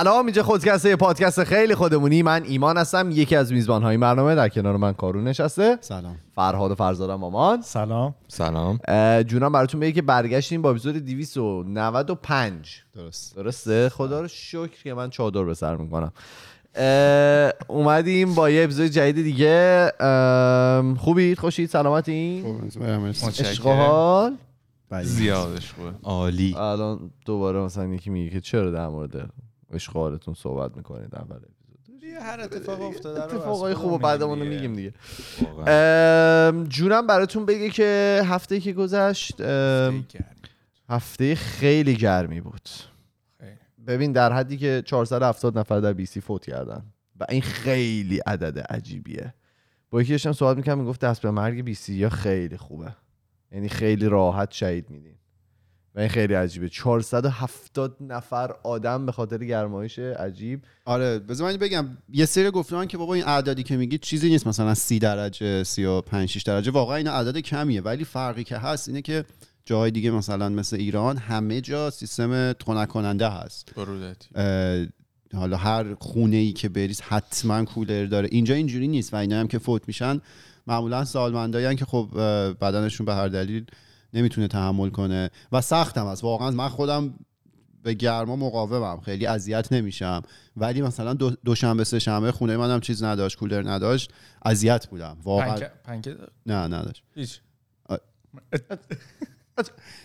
سلام اینجا خودکسته پادکست خیلی خودمونی. من ایمان هستم یکی از میزبان های برنامه در کنار من کارون نشسته. سلام. فرهاد و فرزادم مامان سلام. سلام. جونم براتون بگه که برگشتیم با اپیزود 295 درست. درسته؟ خدا رو شکر که من چادر به سر می‌کنم. اومدیم با یه اپیزود جدید دیگه. ام، خوبید خوشید؟ سلامتین عشق و حال زیادش خوبه. عالی. الان دوباره مثلا یکی میگه که چرا در مورد حالتون صحبت می‌کنید اول اپیزود. هر اتفاق افتاده اتفاقای خوب بعدمون میگیم. دیگه. جونم براتون بگه که هفته که گذشت. هفته خیلی گرمی بود. ببین در حدی که 470 نفر در بیسی فوت کردن. و این خیلی عدد عجیبیه. با یکی داشتم صحبت می‌کنم می‌گفت دست به مرگ بیسی یا خیلی خوبه. یعنی خیلی راحت شهید میدین. و این خیلی عجیبه. 470 نفر آدم به خاطر گرمایش عجیب. آره بذار من بگم یه سری گفتن که بابا این اعدادی که میگید چیزی نیست مثلا 30 درجه 35 6 درجه. واقعا این عدد کمیه ولی فرقی که هست اینه که جاهای دیگه مثلا مثل ایران همه جا سیستم تنک کننده هست برودتی اه، حالا هر خونه ای که بریز حتما کولر داره. اینجا اینجوری نیست و اینا هم که فوت میشن معمولا سالمندایی که خب بدنشون به هر دلیل نمی‌تونه تحمل کنه و سختم است. واقعا من خودم به گرما مقاومم. خیلی اذیت نمیشم. ولی مثلا دو- دوشنبه سه شنبه خونه منم چیز نداشت کولر نداشت اذیت بودم. واقعا پنکه پنکه نه نداشت. هیچ.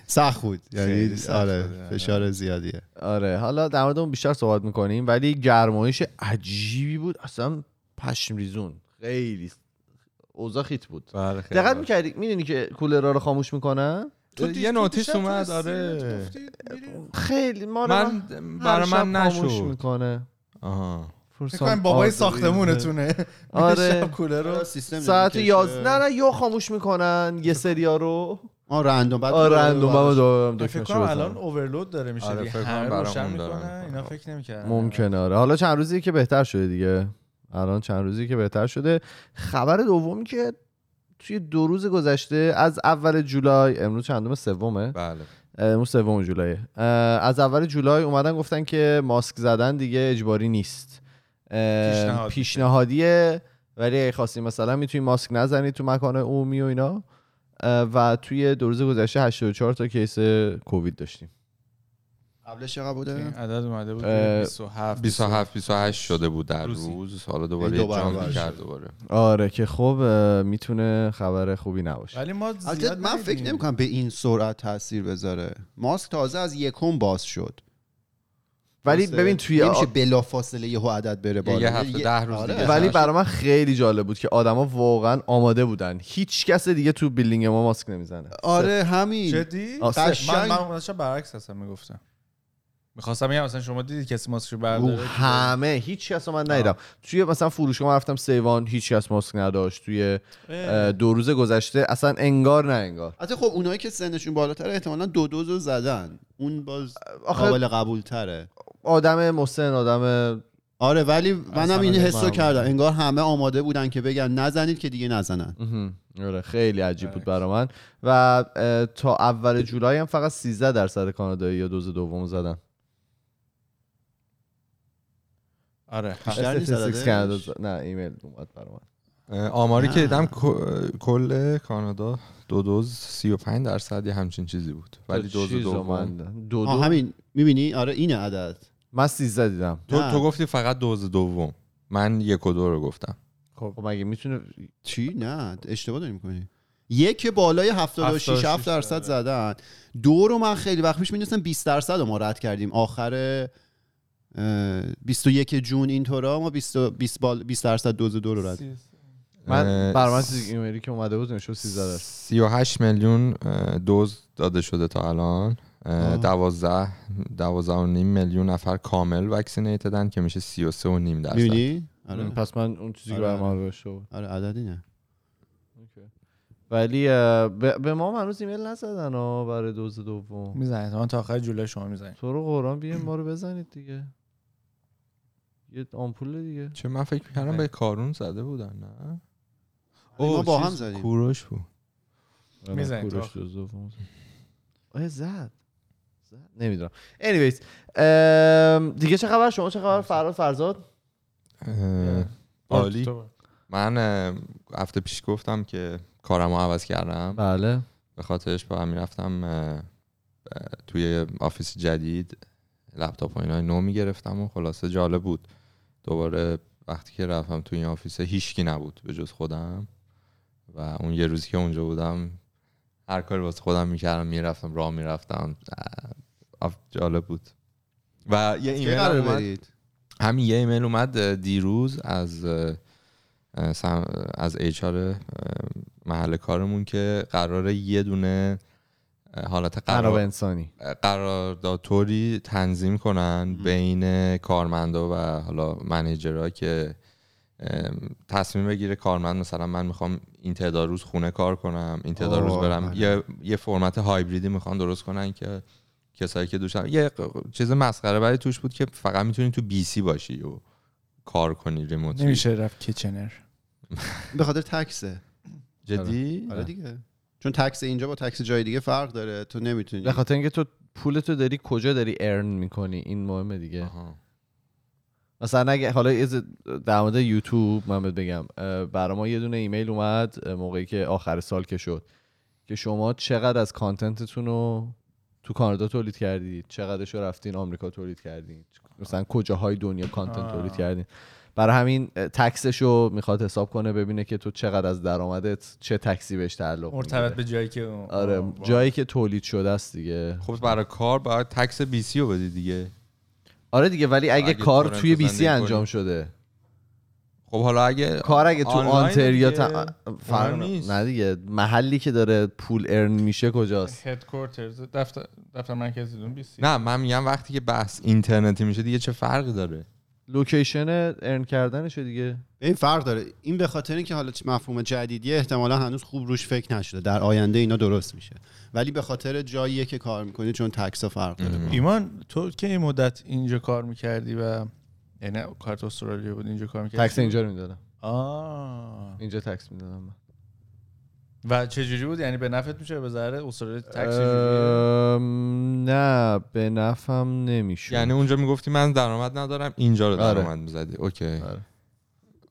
سخت بود. یعنی آره بوده، فشار زیادیه. آره. حالا در مورد اون بیشتر صحبت می‌کنیم ولی گرمایش عجیبی بود. اصلا پشم ریزون. خیلی اوضاع خیت بود. بله دقت. می‌کردی؟ می‌دونی که کولرها رو خاموش می‌کنن تو یه نوتیس اومد آره. خیلی ما من برای من خاموش نشد. می‌کنه. آها. فکر کنم بابای ساختمونتونه. آره. کولر رو سیستم ساعت می‌کشه. 11 نه نه یا خاموش می‌کنن یه سریا رو. آه رندوم بعد آره دوباره رندوم هم دو فکر کنم الان اوورلود داره میشه آره، دیگه. فکر کنم همه روشن. می‌کنن اینا فکر نمی‌کردن. ممکنه آره. حالا چند روزی که بهتر شده دیگه. الان چند روزی که بهتر شده. خبر دومی که توی دو روز گذشته از اول جولای امروز چندم؟ سومه. بله. امروز سوم جولایه. اه، از اول جولای اومدن گفتن که ماسک زدن دیگه اجباری نیست. پیشنهاد. پیشنهادیه ولی اگه خواستیم مثلا می‌تونی ماسک نزنید تو مکان عمومی و اینا. و توی دو روز گذشته 84 تا کیس کووید داشتیم. قبلش چقدر بوده عدد اومده بود اه، 27 27 28 شده بود در روزی. روز حالا دوباره دو یه برابر کرد. دوباره آره که خب می‌تونه خبر خوبی نباشه ولی ما زیاد من فکر ندیدیم. نمی کنم به این سرعت تاثیر بذاره ماسک تازه از یکم باز شد ولی؟ ببین توی آ- نمیشه بلا فاصله یهو عدد بره بالا یه هفته، ده روز آره. دیگه. ولی برای من خیلی جالب بود که آدما واقعا آماده بودن هیچ کس دیگه تو بیلدینگ ما ماسک نمی‌زنه آره همین جدی. من من برعکس هستم می‌گفتم می‌خواستم بگم مثلا شما دیدی کسی ماسکشو رو برداره؟ همه هیچ کس من ندیدم توی مثلا فروشگاه رفتم سیوان هیچ کس ماسک نداشت. توی اه، دو روز گذشته اصلا انگار نه انگار. حتی خب اونایی که سنشون بالاتره احتمالا دو دوز رو زدن. اون باز قابل قبول تره آدم مسن آدم آره ولی منم این حسو. کردم. انگار همه آماده بودن که بگن نزنید که دیگه نزنن. آره خیلی عجیب بود برا من. و تا اول جولای هم فقط 13 درصد کانادایی یا دوز دوم زدن. آره. بیشتر نیست؟ کانادا ز- نه ایمیل اومد برا من اه، آماری که. دیدم کل کانادا دو دوز 35 درصد یه همچین چیزی بود. ولی دوز دوم. دو دو همین. می‌بینی؟ آره اینه عدد. من 13 دیدم. تو. تو گفتی فقط دوز دوم. من یک و دو رو گفتم. خب. مگه می‌تونه چی؟ نه اشتباه داری می‌کنی. یک بالای 76 76 7 درصد زدن. دو رو من خیلی وقت پیش می‌دونستم 20 درصد رو ما رد کردیم. آخر 21 جون اینطورا ما 20 20 بال 20 درصد دوز دو رو رد. من اه، بر من چیز ایمیلی که اومده بود نشد 13 درصد. 38 میلیون دوز داده شده تا الان. اه، آه. دوازده دوازده و نیم میلیون نفر کامل وکسینیتدن که میشه 33 و نیم درصد. می‌بینی؟ آره. پس من اون چیزی که آره، برام. نوشته بود آره عددی نه. ولی به ما هنوز ایمیل نزدن ها برای دوز دوم. می‌زنید. من تا آخر جولای شما می‌زنید تو رو قرآن بیاین ما رو بزنید دیگه. یه آمپول دیگه. چه من فکر می‌کردم به کارون زده بودن نه؟ ما اوه، با هم زدیم. کوروش بود. می‌زنید کوروش. آه زد؟ زد. نمی‌دونم. Anyways ام، دیگه چه خبر؟ شما چه خبر؟ فراد فرزاد؟ عالی. من هفته پیش گفتم که کارم رو عوض کردم. بله. به خاطرش با هم می‌رفتم توی office جدید. لپتاپ و اینا نو می‌گرفتم و خلاصه جالب بود. دوباره وقتی که رفتم توی این office هیچکی نبود به جز خودم و اون یه روزی که اونجا بودم هر کاری واسه خودم می‌کردم می‌رفتم راه می‌رفتم. جالب بود. و یه ایمیل اومد. همین یه ایمیل اومد دیروز از از اچ محل کارمون که قراره یه دونه حالت قرار انسانی. قرارداد طوری تنظیم کنن بین کارمندا و حالا منیجرها که تصمیم بگیره کارمند مثلا من می‌خوام این تعداد روز خونه کار کنم این تعداد روز برم. بله. یه یه فرمت هایبریدی می‌خوان درست کنن که کسایی که دوشن یه چیز مسخره برای توش بود که فقط می‌تونی تو بی سی باشی و کار کنی ریموت نمیشه رفت کیچنر. به خاطر تکسه. جدی؟ آره دیگه. چون تکس اینجا با تکس جای دیگه فرق داره تو نمی‌تونی. به خاطر اینکه تو پولتو داری کجا داری ارن می‌کنی؟ این مهمه دیگه. آها. مثلا اگه حالا در مورد یوتیوب من بهت بگم. برای ما یه دونه ایمیل اومد موقعی که آخر سال که شد که شما چقدر از کانتنتتون رو تو کانادا تولید کردید؟ چقدرش رو رفتین آمریکا تولید کردین؟ مثلا کجاهای دنیا کانتنت. تولید کردین؟ برای همین تکسش رو می‌خواد حساب کنه ببینه که تو چقدر از درآمدت چه تکسی بهش تعلق مرتبط. به جایی که آره جایی که تولید شده است دیگه. خب برای کار باید tax بی سی رو بدی دیگه. آره دیگه ولی اگه, اگه کار توی بی سی انجام کنی. شده. خب حالا اگه کار اگه تو انتاریو تا... فرق مهم نیست. نه دیگه محلی که داره پول earn میشه کجاست؟ headquarters دفتر دفتر مرکزی دون بیسی. نه من میگم وقتی که بحث اینترنتی میشه دیگه چه فرقی داره؟ location earn کردنشه دیگه. این فرق داره. این به خاطر اینکه حالا مفهوم جدیدیه احتمالا هنوز خوب روش فکر نشده. در آینده اینا درست میشه. ولی به خاطر جاییه که کار می‌کنی چون tax ا فرق داره. ام. ایمان تو که این مدت اینجا کار می‌کردی و یعنی کارت استرالیا بود اینجا کار می‌کردی؟ tax اینجا رو می‌دادم. آه. اینجا tax می‌دادم من. و چه جوری بود؟ یعنی به نفعت میشه به ضرر؟ استرالیا tax نه به نفعم نمیشه یعنی اونجا می‌گفتی من درآمد ندارم اینجا رو آره. درآمد می‌زدی. okay. آره.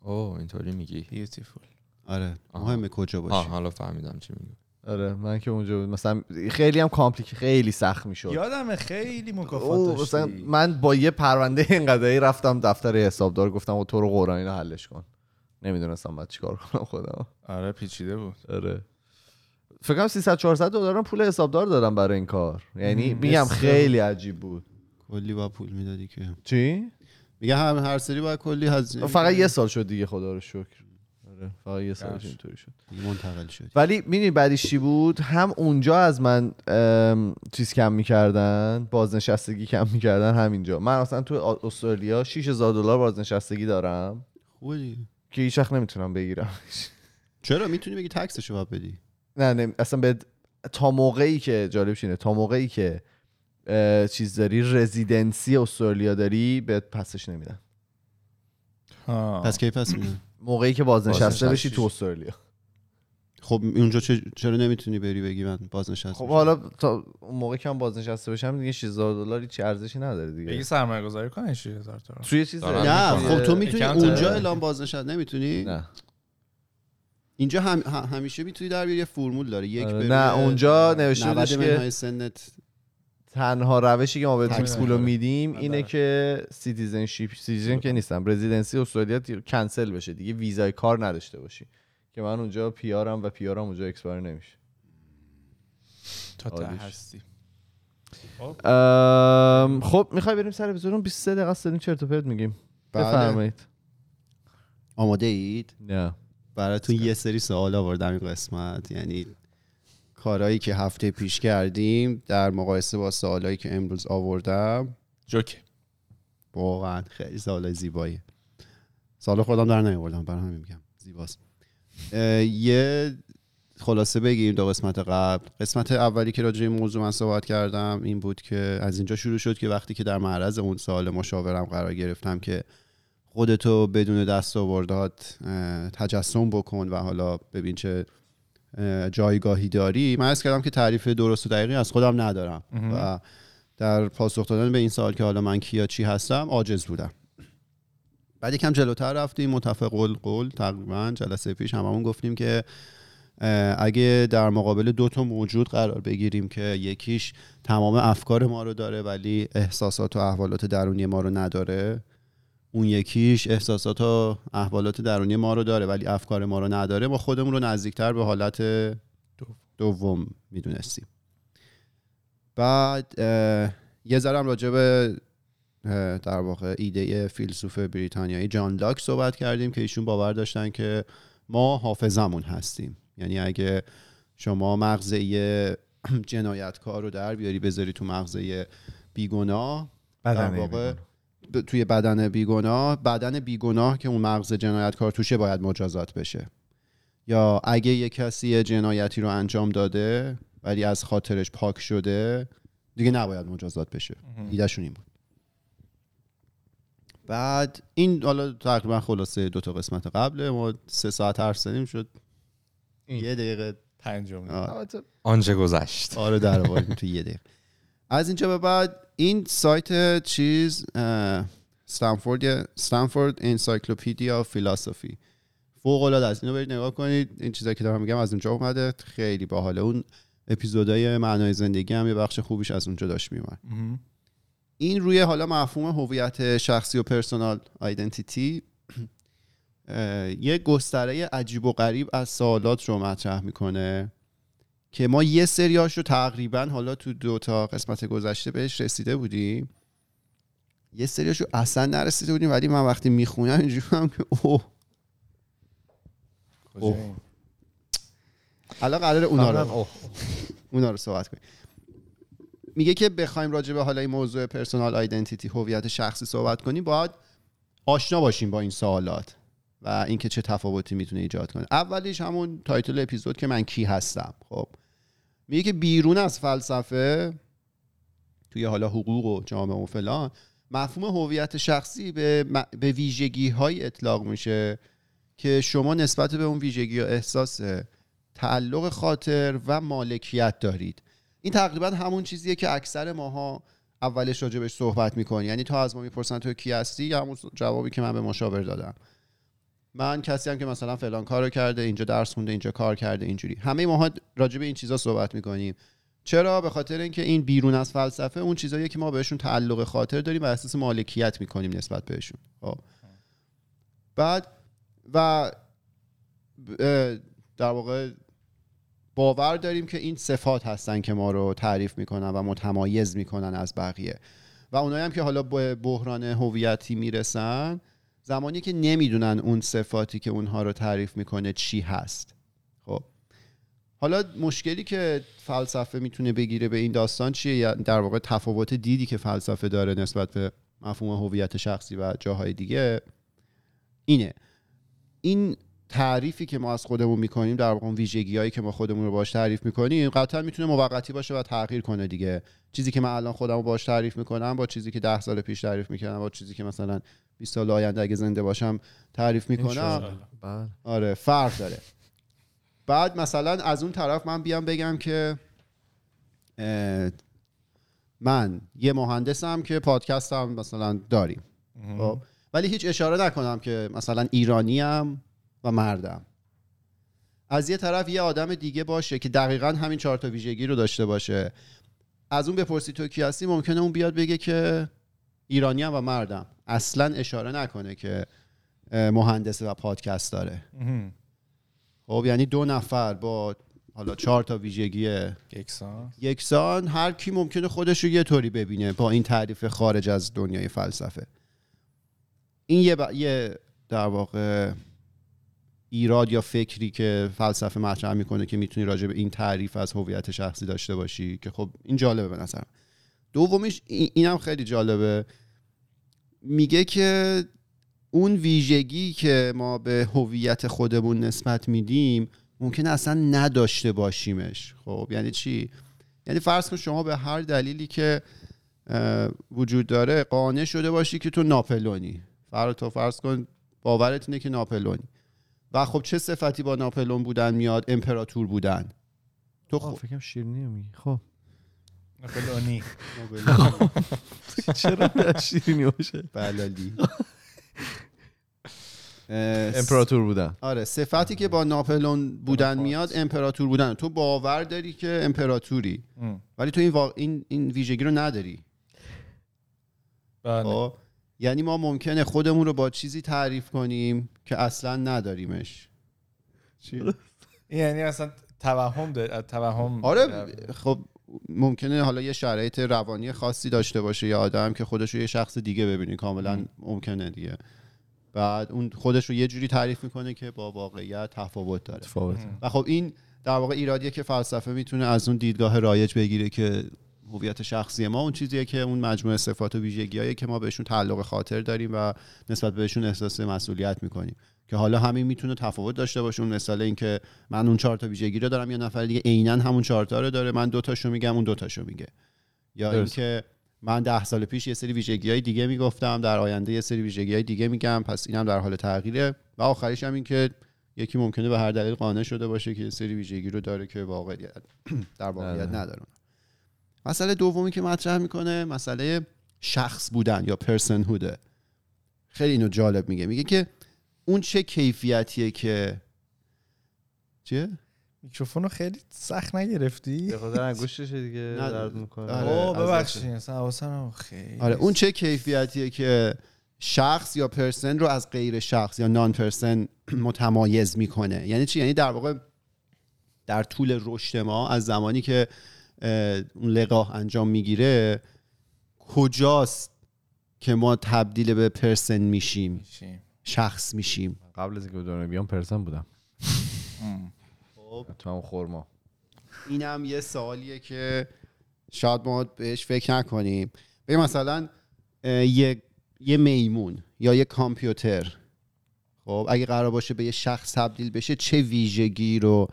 اوه اینطوری میگی. beautiful آره. مهمه کجا ها باشی حالا فهمیدم چی میگی. آره من که اونجا بود. مثلا خیلی هم complic خیلی سخت می‌شد. یادم خیلی مکافات او مثلا داشتی من با یه پرونده اینقدری رفتم دفتر حسابدار گفتم و تو رو قرآن اینو حلش کن. نمی‌دونستم بعد چیکار کنم خودم. آره پیچیده بود. آره. فکر کنم 300 400 دلار پول حسابدار دادم برای این کار. یعنی میگم. خیلی عجیب بود. کلی با پول می‌دادی که. چی؟ میگه هر هر سری باید کلی هزینه فقط یه سال شد دیگه خدا رو شکر. آره فقط یه سالش. اینطوری شد. منتقل شد ولی می‌دونی بعدش چی بود؟ هم اونجا از من چیز کم می‌کردن بازنشستگی کم می‌کردن همینجا. من اصلا تو استرالیا 6000 دلار بازنشستگی دارم. خوبه دیگه. که هیچ وقت نمی‌تونم بگیرم. چرا؟ می‌تونی بگی تکسشو باید بدی. نه نه اصلا به تا موقعی که جالبش اینه تا موقعی که چیز داری رزیدنسی استرالیا داری بهت پسش نمیدن. ها. پس کی پس میدن موقعی که بازنشسته بشی تو. استرالیا. خب اونجا چه- چرا نمی‌تونی بری بگی من بازنشسته خب؟ حالا تا اون موقع که من بازنشسته بشم دیگه 6000 دلار هیچ ارزشی نداره بگی دیگه سرمایه گذاری کنی 6000 تومن توی چیز نه. خب تو می‌تونی اونجا اعلام بازنشسته نمی‌تونی نه اینجا هم همیشه می‌تونی در بیاری یه فرمول داره یک آره، به نه، اونجا نوشته 90 بودش که- سنت تنها روشی که ما به tax پولو. میدیم. اینه که citizenship citizen که نیستم residency استرالیا کنسل بشه دیگه ویزای کار نداشته باشی که من اونجا PR ام و PR ام اونجا expire نمیشه. تا عالیش. هستی. ام، خب می‌خوای بریم سر اپیزودمون؟ 23 دقیقه است داریم چرت و پرت میگیم. بله. بفرمایید. آماده اید؟ نه. براتون یه سری سوال آوردم این قسمت. یعنی کارهایی که هفته پیش کردیم در مقایسه با سوالایی که امروز آوردم. جوک واقعا خیلی سوال زیبایی سال خودم در نیاوردم برای همین میگم. زیباست. یه خلاصه بگیم دو قسمت قبل. قسمت اولی که راجع به این موضوع من صحبت کردم این بود که از اینجا شروع شد که وقتی که در معرض اون سوال مشاورم قرار گرفتم که خودتو بدون دستاوردات اه، تجسم بکن و حالا ببین چه اه، جایگاهی داری. من از کردم که تعریف درست و دقیقی از خودم ندارم. و در پاسخ دادن به این سوال که حالا من کیا چی هستم عاجز بودم. بعد یکم جلوتر رفتیم متفق قول تقریبا جلسه پیش هممون گفتیم که اگه در مقابل دو تا موجود قرار بگیریم که یکیش تمام افکار ما رو داره ولی احساسات و احوالات درونی ما رو نداره اون یکیش احساسات و احوالات درونی ما رو داره ولی افکار ما رو نداره ما خودمون رو نزدیکتر به حالت دوم می‌دونستیم. بعد یه ذرم راجع به در واقع ایده فیلسوف بریتانیایی جان لاک صحبت کردیم که ایشون باور داشتن که ما حافظمون هستیم. یعنی اگه شما مغزه یه جنایتکار رو در بیاری بذاری تو مغزه بیگناه در واقع توی بدن بیگناه بدن بیگناه که اون مغز جنایتکار توشه باید مجازات بشه. یا اگه یه کسی جنایتی رو انجام داده ولی از خاطرش پاک شده دیگه نباید مجازات بشه. ایدهشون این بود. بعد این حالا تقریبا خلاصه دو تا قسمت قبله ما سه ساعت حرف زدیم شد این. یه دقیقه. پنجم. البته آنچه گذشت. آره در تو یه دقیقه. از اینجا به بعد این سایت چیز استنفورد استنفورد انسایکلوپدیا فیلاسوفی فوق العاده است. اینو برید نگاه کنید. این چیزایی که دارم میگم از اونجا اومده. خیلی باحاله اون اپیزودهای معنای زندگی هم یه بخش خوبیش از اونجا داشت میومد. این روی حالا مفهوم هویت شخصی و پرسونال آیدنتیتی یه گستره عجیب و غریب از سوالات رو مطرح می‌کنه که ما یه سریاش رو تقریبا حالا تو دو تا قسمت گذشته بهش رسیده بودیم یه سریاش رو اصلا نرسیده بودیم ولی من وقتی می‌خونم اینجوری هم که اوه اوه. الان قرار اونا رو. اونا رو صحبت کنیم میگه که بخوایم راجع به حالا این موضوع personal identity هویت شخصی صحبت کنیم باید آشنا باشیم با این سوالات و اینکه چه تفاوتی می‌تونه ایجاد کنه. اولیش همون title اپیزود که من کی هستم خب. میگه که بیرون از فلسفه توی حالا حقوق و جامعه و فلان مفهوم هویت شخصی به, به ویژگی های اطلاق میشه که شما نسبت به اون ویژگی ها احساس تعلق خاطر و مالکیت دارید. این تقریبا همون چیزیه که اکثر ماها اولش راجبش صحبت می‌کنی. یعنی تا از ما می‌پرسن تو کی هستی یا همون جوابی که من به مشاور دادم. من کسی هم که مثلا فلان کارو کرده اینجا درس خونده اینجا کار کرده اینجوری. همه ماها راجع به این چیزا صحبت می‌کنیم. چرا؟ به خاطر اینکه این بیرون از فلسفه اون چیزایی که ما بهشون تعلق خاطر داریم و احساس مالکیت می‌کنیم نسبت بهشون. خب. بعد و در واقع باور داریم که این صفات هستن که ما رو تعریف می‌کنن و متمایز می‌کنن از بقیه. و اونایی هم که حالا به بحران هویتی می‌رسن زمانی که نمی‌دونن اون صفاتی که اونها رو تعریف می‌کنه چی هست. خب. حالا مشکلی که فلسفه می‌تونه بگیره به این داستان چیه؟ در واقع تفاوت دیدی که فلسفه داره نسبت به مفهوم هویت شخصی و جاهای دیگه اینه. این تعریفی که ما از خودمون می‌کنیم در واقع ویژگی هایی که ما خودمون رو باش تعریف می‌کنیم قطعا می‌تونه موقتی باشه و تغییر کنه دیگه. چیزی که من الان خودم رو باش تعریف می‌کنم با چیزی که ده سال پیش تعریف می‌کردم با چیزی که مثلا 20 سال آینده اگه زنده باشم تعریف می‌کنم. بله. آره فرق داره. بعد مثلا از اون طرف من بیام بگم که من یه مهندسم که پادکست هم مثلا داریم. خب؟ ولی هیچ اشاره نکنم که مثلا ایرانیم. و مردم. از یه طرف یه آدم دیگه باشه که دقیقا همین چهار تا ویژگی رو داشته باشه. از اون بپرسی تو کی هستی ممکنه اون بیاد بگه که ایرانیم و مردم. اصلا اشاره نکنه که اه، مهندسه و پادکست داره. خب یعنی دو نفر با حالا چهار تا ویژگی یکسان. یکسان هر کی ممکنه خودش رو یه طوری ببینه با این تعریف خارج از دنیای فلسفه. این یه, ب... یه در واقع ایراد یا فکری که فلسفه مطرح می‌کنه که می‌تونی راجع به این تعریف از هویت شخصی داشته باشی که خب این جالبه به نظرم. دومیش این- اینم خیلی جالبه. میگه که اون ویژگی که ما به هویت خودمون نسبت میدیم ممکنه اصلا نداشته باشیمش. خب یعنی چی؟ یعنی فرض کن شما به هر دلیلی که وجود داره قانع شده باشی که تو ناپلونی. فرض تو فرض کن باورت اینه که ناپلونی. و خب چه صفتی با ناپلون بودن میاد؟ امپراتور بودن. تو خب فکرم شیرینی رو میگی. خب. ناپلونی. چرا شیرینی باشه؟ بلالی. امپراتور بودن. آره صفتی که با ناپلون بودن میاد امپراتور بودن. تو باور داری که امپراتوری؟ ام. ولی تو این. این این ویژگی رو نداری. بله. خب. یعنی ما ممکنه خودمون رو با چیزی تعریف کنیم که اصلا نداریمش. یعنی اصلا توهم توهم آره خب ممکنه حالا یه شرایط روانی خاصی داشته باشه یا آدم که خودش رو یه شخص دیگه ببینی کاملا ممکنه دیگه. بعد اون خودش رو یه جوری تعریف می‌کنه که با واقعیت تفاوت داره. و خب این در واقع ایرادیه که فلسفه می‌تونه از اون دیدگاه رایج بگیره که هویت شخصی ما اون چیزیه که اون مجموعه صفات و ویژگیایی که ما بهشون تعلق خاطر داریم و نسبت بهشون احساس مسئولیت می‌کنیم. که حالا همین می‌تونه تفاوت داشته باشه. اون مثال این که من اون چهار تا ویژگی رو دارم یا نفر دیگه عینا همون چهار تا رو داره من دو تاشو میگم اون دو تاشو میگه. یا. اینکه من ده سال پیش یه سری ویژگی های دیگه می‌گفتم در آینده یه سری ویژگی های دیگه میگم پس اینم در حال تغییره. و آخریش هم این که یکی ممکنه به هر دلیل قانع شده باشه که یه سری ویژگی رو داره که واقعیت در واقعیت. نداره. مسئله دومی که مطرح می‌کنه مسئله شخص بودن یا پرسن هوده خیلی اینو جالب میگه. میگه که اون چه کیفیتیه که چیه؟ میکروفون رو خیلی سخت نگرفتی؟ به خاطر انگشتش دیگه نه، درد می‌کنه. آره. اوه از ببخشید اصلا حواسم خیلی آره اون چه کیفیتیه که شخص یا پرسن رو از غیر شخص یا نان پرسن متمایز می‌کنه. یعنی چی؟ یعنی در واقع در طول رشد ما از زمانی که اه، اون لقاح انجام می‌گیره کجاست که ما تبدیل به پرسن میشیم؟ میشیم. شخص میشیم. قبل از اینکه به دنیا بیام پرسن بودم. خب. تو هم خورما. اینم یه سوالیه که شاید ما بهش فکر نکنیم. ببین مثلا یه یه میمون یا یه کامپیوتر خب اگه قرار باشه به یه شخص تبدیل بشه چه ویژگی رو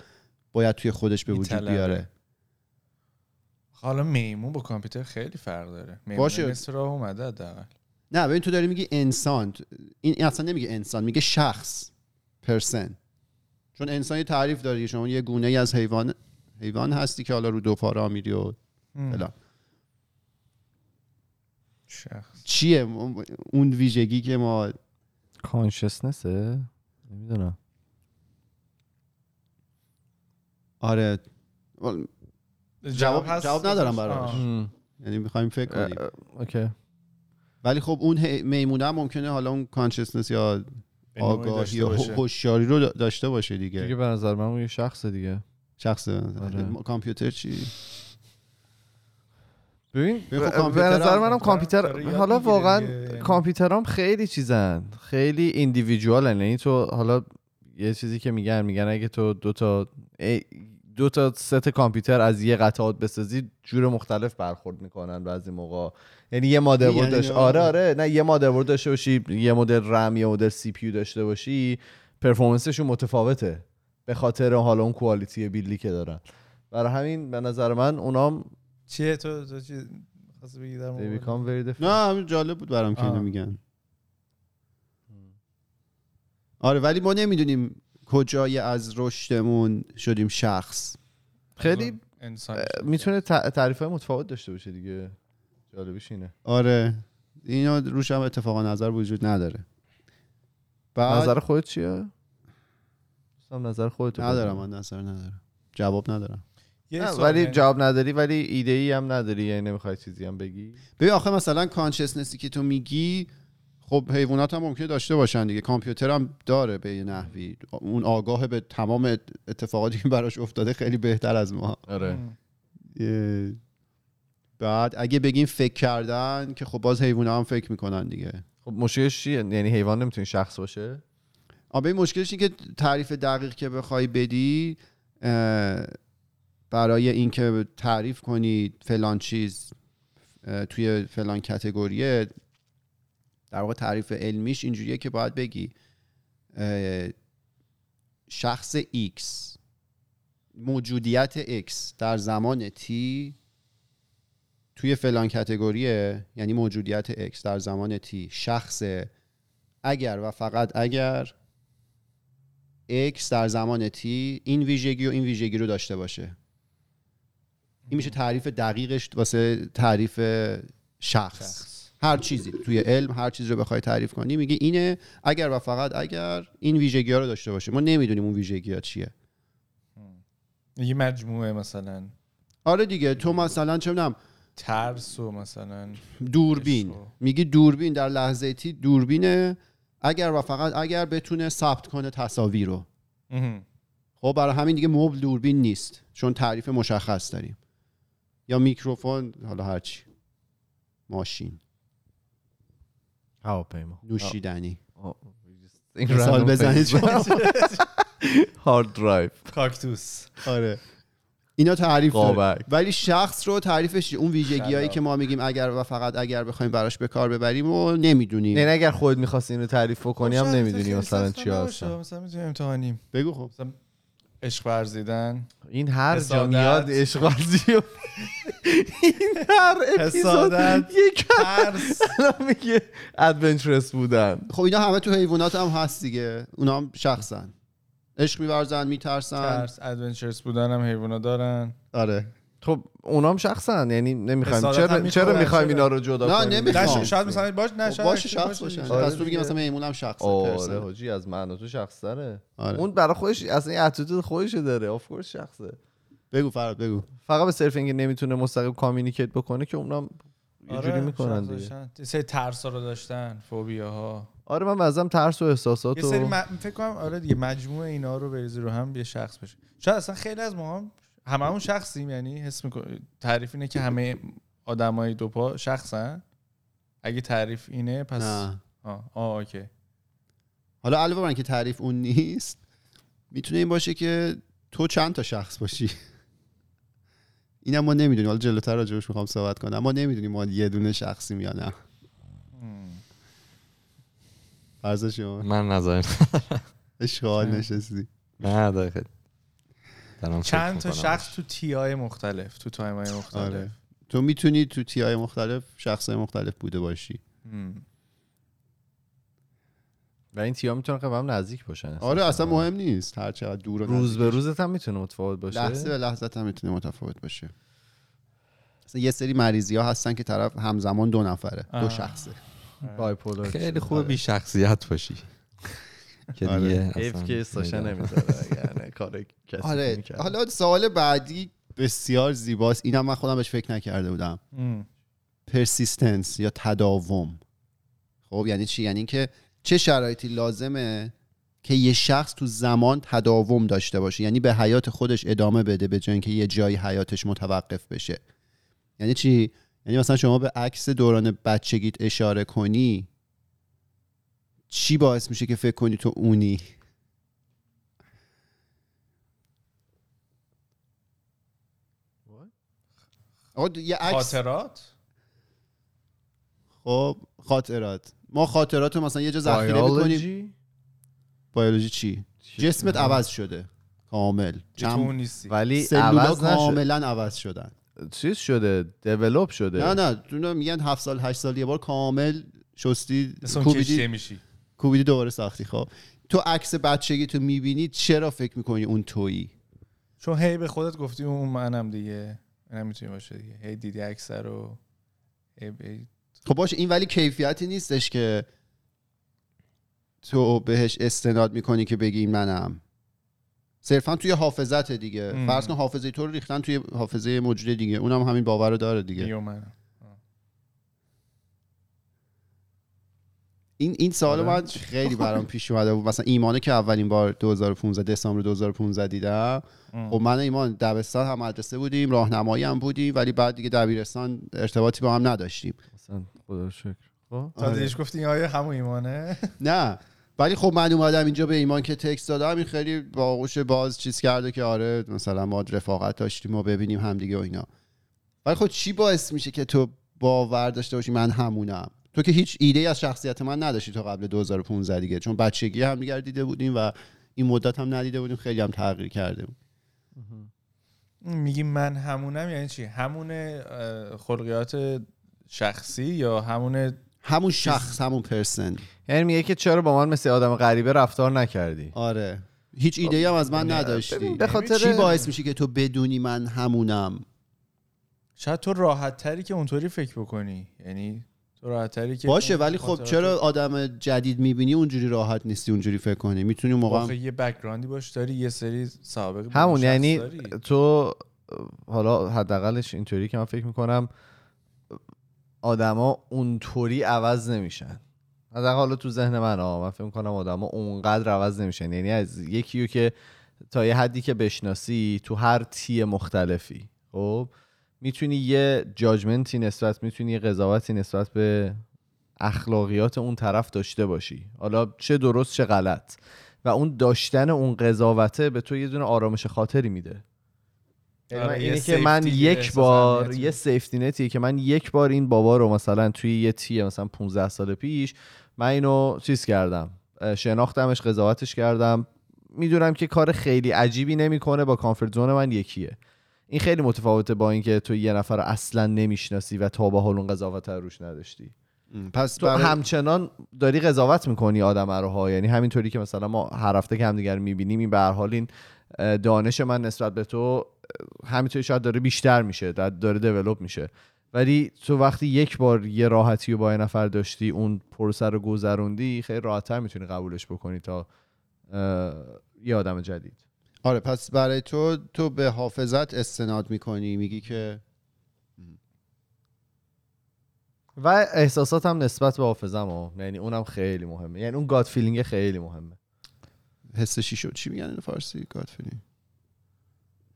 باید توی خودش به وجود. بیاره؟ حالا میمون با کامپیوتر خیلی فرق داره. میمون باشه. مثل راه اومده حداقل. نه ببین تو داری میگی انسان. این اصلا نمیگه انسان میگه شخص. پرسن. چون انسان یه تعریف داره شما یه گونه ای از حیوان حیوان هستی که حالا رو دو پا راه میری و. فلان. شخص. چیه؟ اون ویژگی که ما کانشسنسه نمی‌دونم. آره. جواب هست؟ جواب ندارم براش. یعنی می‌خوایم فکر کنیم اوکی ولی خب اون میمونه هم ممکنه حالا اون کانشسنس یا آگاهی یا. هوشیاری رو دا- داشته باشه دیگه دیگه به نظر من اون یه شخص دیگه شخص آره. کامپیوتر چی ببین خب به نظر هم- منم کامپیوتر حالا واقعا. کامپیوترام خیلی چیزن خیلی individual ان یعنی تو حالا یه چیزی که میگن میگن اگه تو دو تا ای- دو تا ست کامپیوتر از یه قطعات بسازی جور مختلف برخورد می‌کنن بعضی موقع یعنی یه مادربرد یعنی داشت آره. آره نه یه مادربرد داشته باشی یه مدل رم یه مدل CPU داشته باشی performance شون متفاوته به خاطر حالا اون quality build ی که دارن برای همین به نظر من اونام چیه تو تو چی بگی در. نه همین جالب بود برام که اینو. میگن آره ولی ما نمی‌دونیم کجای از رشدمون شدیم شخص؟ خیلی انسان می‌تونه تعریف های متفاوت داشته باشه دیگه. جالبش اینه. آره. اینا روش هم اتفاقا نظر وجود نداره. بعد نظر خودت چیه؟ نظر خودت ندارم. من نظر ندارم. جواب ندارم. ولی جواب نداری ولی ایده ای هم نداری یعنی نمی‌خوای چیزی هم بگی. ببین آخه مثلا کانشسنسی که تو میگی خب حیوانات هم ممکنه داشته باشن دیگه. کامپیوتر هم داره به یه نحوی. اون آگاه به تمام اتفاقاتی که براش افتاده خیلی بهتر از ما. آره. بعد اگه بگیم فکر کردن که خب باز حیوان هم فکر می‌کنن دیگه. خب مشکلش چیه؟ یعنی حیوان نمی‌تونه شخص باشه؟ آبه این مشکلش اینه که تعریف دقیق که بخوای بدی برای اینکه تعریف کنی فلان چیز توی فلان کتگوریه در واقع تعریف علمیش اینجوریه که باید بگی شخص X موجودیت X در زمان T توی فلان کتگوریه یعنی موجودیت X در زمان T شخص اگر و فقط اگر x در زمان t این ویژگی و این ویژگی رو داشته باشه. این میشه تعریف دقیقش واسه تعریف شخص, هر چیزی توی علم هر چیزی رو بخوای تعریف کنی میگه اینه اگر و فقط اگر این ویژگی ها رو داشته باشه ما نمی‌دونیم اون ویژگی ها چیه. یه مجموعه مثلا. آره دیگه تو مثلا چه می‌دونم ترس و مثلا دوربین. و- میگی دوربین در لحظه t دوربینه اگر و فقط اگر بتونه ثبت کنه تصاویر رو. خب برای همین دیگه مبل دوربین نیست چون تعریف مشخص داریم. یا میکروفون حالا هرچی ماشین. هواپیما نوشیدنی. این random بزنید. hard drive کاکتوس آره اینا تعریف داره. ولی شخص رو تعریفش؟ اون ویژگی هایی. که ما میگیم اگر و فقط اگر بخوایم براش به کار ببریم و نمی‌دونیم یعنی اگر خودت می‌خواستی اینو تعریف کنی هم خب نمی‌دونی مثلا چی. هستن مثلا می‌تونیم امتحانیم بگو خب مثلا عشق ورزیدن؟ این هر جا. میاد عشق ورزی این هر اپیزود. یک ترس. میگه ادونچرس بودن. خب اینا همه تو حیوانات هم هست دیگه. اونا هم شخصن. عشق میورزن میترسن. ترس. adventurous بودن هم حیوانا دارن. آره. خب اونام شخصن یعنی نمی‌خوایم چرا چرا می‌خوایم؟ اینا رو جدا نه، کنیم نمی‌خوام. نه می‌خوام. ش- شاید مثلا باش نه خب شاید باشه باشه شخص باشن آره پس تو بگی. مثلا میمون هم شخص آره. حاجی از من و تو شخص داره آره. اون برای خودش اصلا این attitude خودش داره of course شخصه بگو فراد بگو فقط به صرف اینکه نمی‌تونه مستقیم communicate بکنه که اونم یه آره، جوری می‌کنن دیگه داشتن. یه سری ترس رو داشتن فوبیا ها آره من وزم ترس و احساسات یه سری و م... فکر کنم آره دیگه مجموعه اینا رو بریزی رو هم یه شخص بشه شاید اصلا خیلی از ما هم هممون شخصیم یعنی حس میکن... تعریف اینه که همه آدمای دو پا شخصن؟ اگه تعریف اینه پس نه. آه, آه اوکی. حالا علاوه بر اینکه تعریف اون نیست می‌تونه این باشه که تو چند تا شخص باشی. اینم ما نمی‌دونیم. حالا جلوتر راجبش می‌خوام صحبت کنم. ما نمی‌دونیم ما یه دونه شخصیم یا نه. فرض شما. من نظر اشغال؟ نشستی. نه دقیقه. دارم چند تا. شخص تو تی های مختلف تو تایم های مختلف؟ آره تو می‌تونی تو تی های مختلف شخص مختلف بوده باشی. هم. و این تیا می‌تونه خیلی به هم نزدیک باشن آره اصلا مهم نیست. هر چقدر دور و روز به. روزت هم می‌تونه متفاوت باشه. لحظه به لحظه هم می‌تونه متفاوت باشه. مثلا یه سری مریضی ها هستن که طرف همزمان دو نفره دو آه. شخصه. بایپولار خیلی خوبه بی شخصیت باشی. که آره. دیگه حیف اصلا که استاشن. نمی‌ذاره یعنی کار کسی آره. حالا سوال بعدی بسیار زیباست اینم من خودم بهش فکر نکرده بودم. پرسیستنس یا تداوم خب یعنی چی یعنی اینکه چه شرایطی لازمه که یه شخص تو زمان تداوم داشته باشه یعنی به حیات خودش ادامه بده به جای اینکه یه جایی حیاتش متوقف بشه یعنی چی یعنی مثلا شما به عکس دوران بچگیت اشاره کنی چی باعث میشه که فکر کنی تو اونی؟ یه عکس خاطرات؟ خب خاطرات. ما خاطرات رو مثلا یه جا ذخیره می‌کنیم. بیولوژی چی؟ جسمت عوض شده. کامل. نیستی. ولی عوض کاملا عوض شدن. چیز شده. دیولوب شده. نه نه. میگن هفت سال هشت سال یه بار کامل شستی کوبیدی. میشی. کوبیدی دوباره ساختی خب. تو عکس بچگی تو می‌بینی چرا فکر می‌کنی اون تویی؟ چون هی به خودت گفتی اون منم دیگه. اینم می‌تونی باشه دیگه. هی دیدی اکثر رو. هی خب باشه این ولی کیفیتی نیستش که تو بهش استناد می‌کنی که بگی این منم. صرفا توی حافظت دیگه. ام. فرض کن حافظه تو رو ریختن توی حافظه موجود دیگه. اونم همین باور رو داره دیگه. دیگه این این سوال آره. من خیلی برام پیش اومده. بود مثلا ایمانه که اولین بار 2015 دسامبر 2015 دیدم. خب من و ایمان دبستان هم مدرسه بودیم راهنمایی هم بودیم ولی بعد دیگه دبیرستان ارتباطی با هم نداشتیم. اصلا خدا رو شکر. خب تا دیدیش گفتی این آیه همون ایمانه؟ نه. ولی خب من اومدم اینجا به ایمان که تکست دادم این خیلی باغوش باز چیز کرده که آره مثلا ما رفاقت داشتیم و ببینیم همدیگه و اینا. ولی خب چی باعث میشه که تو باور داشته باشی من همونم؟ تو که هیچ ایده از شخصیت من نداشتی تا قبل 2015 دیگه چون بچگی هم دیگر دیده بودیم و این مدت هم ندیده بودیم خیلی هم تغییر کرده بود. میگی من همونم یعنی چی؟ همون خلقیات شخصی یا همون همون شخص همون پرسن؟ یعنی میگه که چرا با من مثل آدم غریبه رفتار نکردی؟ آره. هیچ ایده هم از من نداشتی. ببین، به خاطر- چی باعث میشه که تو بدونی من همونم؟ شاید تو راحت تری که اونطوری فکر بکنی. یعنی تو راحت تری که باشه ولی خب چرا آدم جدید می‌بینی اونجوری راحت نیستی اونجوری فکر کنی؟ می‌تونی موقع آخه یه بکگراندی باش داری یه سری سابقه همون یعنی داری. تو حالا حداقلش اینطوری که من فکر می‌کنم آدما اونطوری عوض نمیشن. حداقل حالا تو ذهن من ها من فکر می‌کنم آدما اونقدر عوض نمیشن. یعنی از یکی که تا یه حدی که بشناسی تو هر تی مختلفی خب؟ می‌تونی یه جاجمنتی نسبت می‌تونی یه قضاوتی نسبت به اخلاقیات اون طرف داشته باشی. حالا چه درست چه غلط. و اون داشتن اون قضاوته به تو یه دونه آرامش خاطری میده. یعنی آره، اینه که من یک بار. یه سیفتی نتیه که من یک بار این بابا رو مثلا توی یه تی مثلا 15 سال پیش من اینو چیز کردم شناختمش قضاوتش کردم. می‌دونم که کار خیلی عجیبی نمی‌کنه با کامفورت زون من یکیه. این خیلی متفاوته با اینکه تو یه نفر رو اصلا نمی‌شناسی و تا به حال اون قضاوت رو روش نداشتی. پس تو برای- همچنان داری قضاوت می‌کنی آدم رو ها یعنی همینطوری که مثلا ما هر هفته که همدیگر می‌بینیم این به حال این دانش من نسبت به تو همینطوری شاید داره بیشتر میشه داره دیولپ میشه. ولی تو وقتی یک بار یه راحتی رو با یه نفر داشتی اون پروسه رو گذروندی خیلی راحتتر می‌تونی قبولش بکنی تا یه آدم جدید. آره پس برای تو تو به حافظت استناد می‌کنی میگی که و احساسات هم نسبت به حافظم ها یعنی اونم خیلی مهمه. یعنی اون gut feeling خیلی مهمه. حس شیشو چی میگن فارسی؟ gut feeling.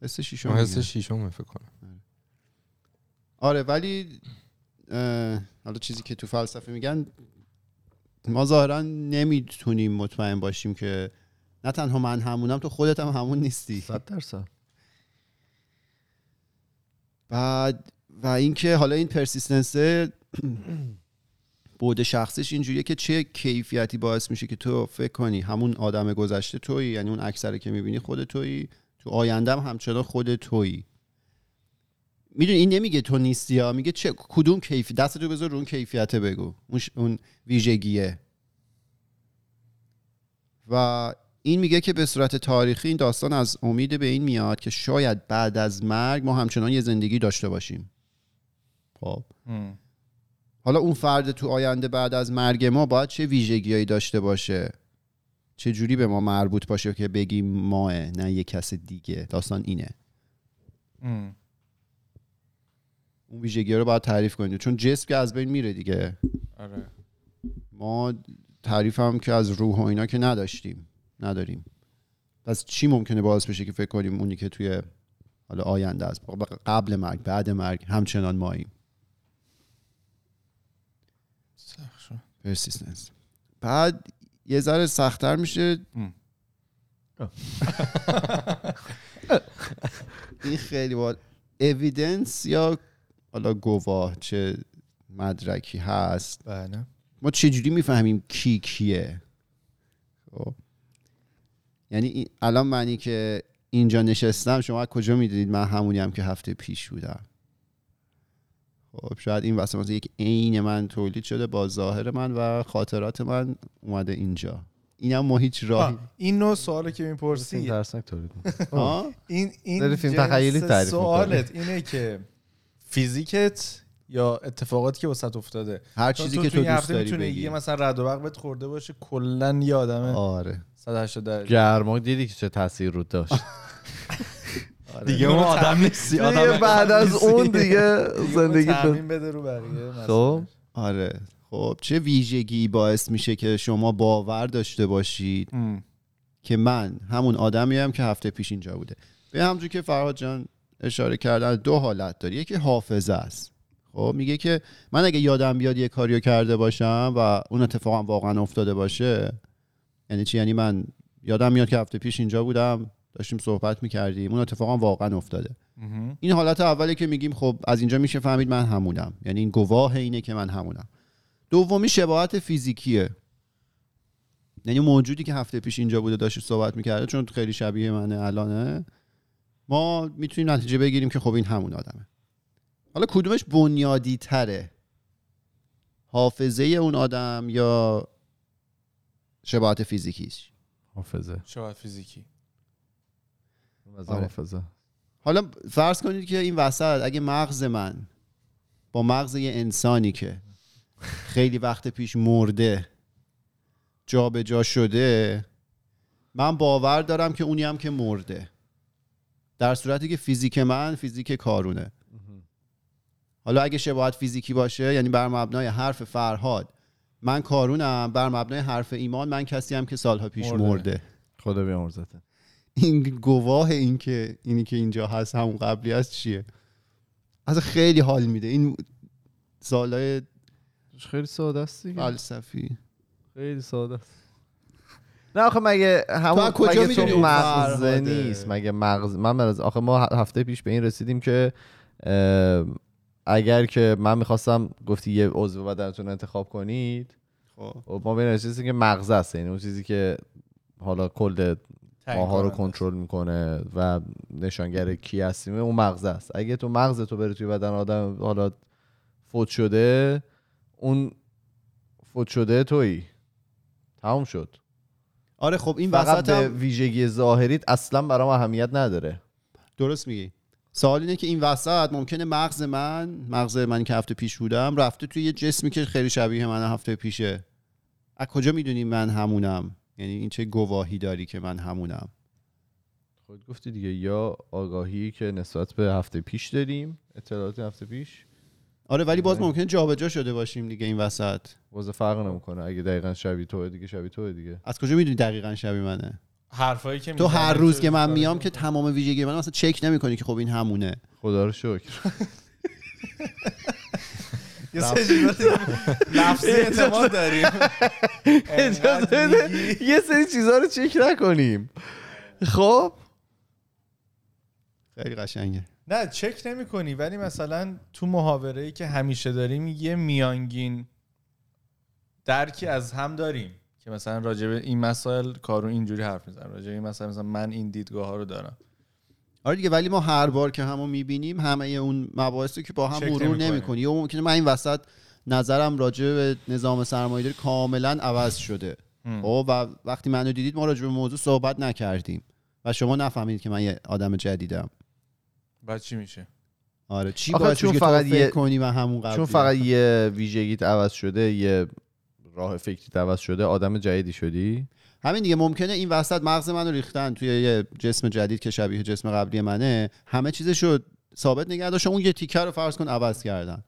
حس شیشو حس. شیشم فکر کنم. آره ولی اه، حالا چیزی که تو فلسفه میگن ما ظاهرا نمی‌تونیم مطمئن باشیم که نه تنها من همونم تو خودت هم همون نیستی. صد درصد. بعد و اینکه حالا این پرسیستنس بود شخصش اینجوریه که چه کیفیتی باعث میشه که تو فکر کنی همون آدم گذشته تویی یعنی اون اکثره که می‌بینی خود تویی تو آینده هم همچنان خود تویی. می‌دونی این نمیگه تو نیستی ها میگه چه کدوم کیفی دست تو بذار رو اون کیفیت بگو. اون, ش- اون ویژگیه. و این میگه که به صورت تاریخی این داستان از امید به این میاد که شاید بعد از مرگ ما همچنان یه زندگی داشته باشیم. خب. حالا اون فرد تو آینده بعد از مرگ ما باید چه ویژگیهایی داشته باشه؟ چه جوری به ما مربوط باشه که بگیم ماه نه یه کس دیگه؟ داستان اینه. هم. اون ویژگی رو باید تعریف کنید. چون جسم که از بین میره دیگه. آره. ما تعریف هم که از روح و اینا که نداشتیم. نداریم. پس چی ممکنه باعث بشه که فکر کنیم اونی که توی حالا آینده است قبل مرگ بعد مرگ همچنان ماییم؟ سخت شد. پرسیستنس بعد یه ذره سختتر میشه. این خیلی باید اویدنس یا حالا گواه چه مدرکی هست؟ بله. ما چجوری می‌فهمیم کی کیه؟ خب. یعنی این- الان منی که اینجا نشستم شما از کجا می‌دونید من همونی هم که هفته پیش بودم؟ خب شاید این واسه مثلا یک عین من تولید شده با ظاهر من و خاطرات من اومده اینجا. اینم ما هیچ راهی این نوع سوالی که می‌پرسی ترسناک تولید؟ این این فیلم جنس تخیلی تعریف سوالت اینه که فیزیکت یا اتفاقاتی که وسط افتاده. هر چیزی که تو این دوست داری می‌تونه بگی. یه مثلا رد و برق بهت خورده باشه کلا یه آدم آره. 180 درجه. گرما دیدی که چه تاثیر رو داشت. دیگه اون آدم نیستی آدم بعد از اون دیگه زندگی بده رو بقیه خب. آره. خب چه ویژگی باعث میشه که شما باور داشته باشید. که من همون آدمی هم که هفته پیش اینجا بوده. به همجور که فرهاد جان اشاره کردن دو حالت داره. یکی حافظه است. خب میگه که من اگه یادم بیاد یه کاریو کرده باشم و اون اتفاق هم واقعا افتاده باشه یعنی چی؟ یعنی من یادم میاد که هفته پیش اینجا بودم داشتیم صحبت می‌کردیم. اون اتفاق هم واقعا افتاده. این حالت اولی که میگیم خب از اینجا میشه فهمید من همونم. یعنی این گواه اینه که من همونم. دومی شباهت فیزیکیه. یعنی موجودی که هفته پیش اینجا بوده داشت صحبت می‌کرده چون خیلی شبیه منه الانه. ما می‌تونیم نتیجه بگیریم که خب این همون آدمه. حالا کدومش بنیادی تره حافظه اون آدم یا شباهت فیزیکیش حافظه. شباهت فیزیکی. آره. حافظه. حالا فرض کنید که این وسط اگه مغز من با مغز یه انسانی که خیلی وقت پیش مرده جا به جا شده من باور دارم که اونی هم که مرده. در صورتی که فیزیک من فیزیک کارونه. حالا اگه شباهت فیزیکی باشه یعنی بر مبنای حرف فرهاد من کارونم بر مبنای حرف ایمان من کسی هم که سالها پیش مرده. مرده. خدا بیامرزته. این گواه این که اینی که اینجا هست همون قبلی هست چیه؟ از خیلی حال میده. این سالای خیلی ساده است فلسفی. خیلی ساده است. نه آخه مگه همون کجا مگه تو مغز؟ نیست؟ مگه مغز من از آخه ما هفته پیش به این رسیدیم که اگر که من می‌خواستم گفتی یه عضو بدنتون انتخاب کنید خب. و ما این رسیدیم که مغز است یعنی اون چیزی که حالا کل ماها رو کنترل می‌کنه و نشانگر کی هستیم اون مغز است. اگه تو مغز تو بره توی بدن آدم حالا فوت شده اون فوت شده تویی. تمام شد. آره خب این فقط وسط به هم ویژگی ظاهریت اصلا برام اهمیت نداره. درست میگی. سوال اینه که این وسط ممکنه مغز من مغز من که هفته پیش بودم رفته توی یه جسمی که خیلی شبیه من هفته پیشه. از کجا می‌دونی من همونم؟ یعنی این چه گواهی داری که من همونم؟ خود گفتی دیگه یا آگاهی که نسبت به هفته پیش داریم اطلاعات هفته پیش. آره ولی باز ممکنه جابجا شده باشیم دیگه این وسط. واسه فرق نمی‌کنه. اگه دقیقا شبیه توه دیگه شبیه توه دیگه. از کجا می‌دونی دقیقا شبیه منه؟ حرفایی که تو هر روز که من میام که. تمام ویژگی من مثلا چک نمی‌کنی که خب این همونه. خدا رو شکر. یه سری چیزا لفظی اعتماد داریم. یه سری چیزها رو چک نکنیم. خب؟ خیلی قشنگه. نه چک نمی کنی ولی مثلا تو محاوره ای که همیشه داریم یه میانگین درکی از هم داریم. که مثلا راجع به این مسائل کارو اینجوری حرف می‌زنم. راجع به این مسائل مثلا من این دیدگاه ها رو دارم. آره دیگه ولی ما هر بار که همو می‌بینیم همه اون مباحثی که با هم مرور نمی‌کنیم. نمی‌کنی یا ممکنه من این وسط نظرم راجع به نظام سرمایه‌داری کاملا عوض شده. خب و وقتی منو دیدید ما راجع به موضوع صحبت نکردیم. و شما نفهمید که من یه آدم جدیدم. بعد چی میشه؟ آره چی باید چون فقط یه- کنی و همون قبلی چون فقط یه ویژگیت عوض شده یه راه فکریت عوض شده آدم جدیدی شدی؟ همین دیگه ممکنه این وسط مغز منو ریختن. توی یه جسم جدید که شبیه جسم قبلی منه همه چیزشو ثابت نگه داشتن اون یه تیکه رو فرض کن عوض کردن.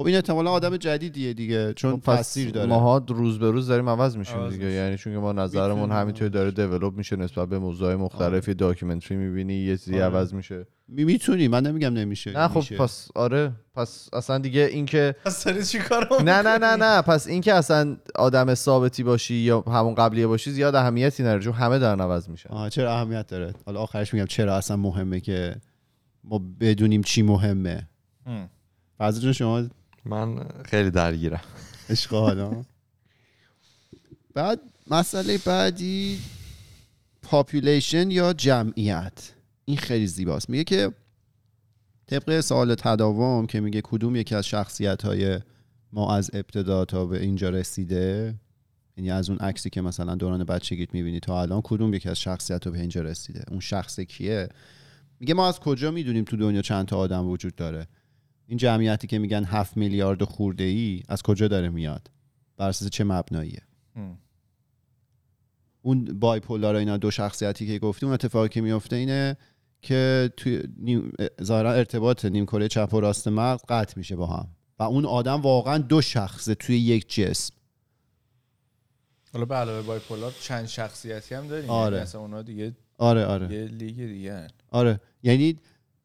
خب این احتمالا آدم جدیدیه دیگه چون خب تاثیر داره. ماها روز به روز داریم عوض میشیم عوض دیگه. یعنی چون که ما نظرمون می‌تونیم. همینطور داره develop میشه نسبت به موضوع مختلف یه documentary می‌بینی یه چیزی آره. عوض میشه. می- می‌تونی من نمیگم نمیشه نه خب میشه. پس آره. پس اصلا دیگه این که پس داری چی کار نه نه نه نه. پس این که اصلا آدم ثابتی باشی یا همون قبلیه باشی زیاد اهمیتی نداره چون همه دارن عوض میشن. آه چرا اهمیت داره؟ حالا آخرش میگم چرا اصلا مهمه که ما بدونیم چی مهمه. فضل جون شما من خیلی درگیرم. حالا. بعد مسئله بعدی پاپولیشن یا جمعیت. این خیلی زیباست. میگه که طبق سوال تداوم که میگه کدوم یکی از شخصیت های ما از ابتدا تا به اینجا رسیده یعنی از اون عکسی که مثلا دوران بچگیت می‌بینی تا الان کدوم یکی از شخصیت ها به اینجا رسیده؟ اون شخص کیه؟ میگه ما از کجا می‌دونیم تو دنیا چند تا آدم وجود داره؟ این جمعیتی که میگن هفت میلیارد خورده ای از کجا داره میاد؟ بر اساس چه مبناییه؟ اون بایپولار اینا دو شخصیتی که گفتی اون اتفاقی که میفته اینه که توی نیم ظاهرا ارتباط نیم کره چپ و راست مغز قطع میشه با هم. و اون آدم واقعا دو شخصه توی یک جسم. حالا به علاوه بایپولار چند شخصیتی هم داریم. آره. یعنی مثلا اونا دیگه آره آره. یه لیگ دیگه. آره. یعنی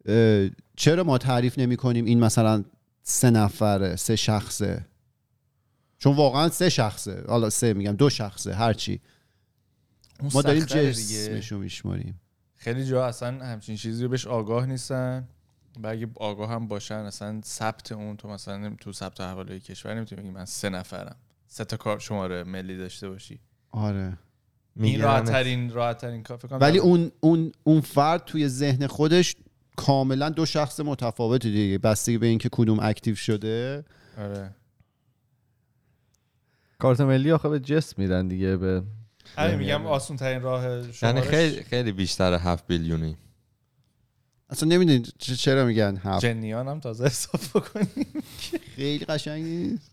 اه، چرا ما تعریف نمی کنیم این مثلا سه نفره سه شخصه؟ چون واقعا سه شخصه. حالا سه میگم دو شخصه هرچی ما داریم. جسمشو میشماریم. خیلی جا اصلا همچین چیزی رو بهش آگاه نیستن. و اگه آگاه هم باشن اصلا ثبت اون تو مثلا تو ثبت احوال کشور نمی‌تونی بگی من سه نفرم. سه تا کار شماره ملی داشته باشی. آره. این راحت ترین راحت ترین کار ولی اون اون اون فرد توی ذهن خودش کاملا دو شخص متفاوتی دیگه. بستگی به اینکه کدوم اکتیو شده. آره. کارت ملی آخه به جسم میدن دیگه به همین میگم آسون ترین راه یعنی خیلی خیلی بیشتر 7 بیلیونی. اصلا نمی‌دونید چرا میگن هفت. جنیان هم تازه حساب بکنیم. خیلی قشنگ نیست.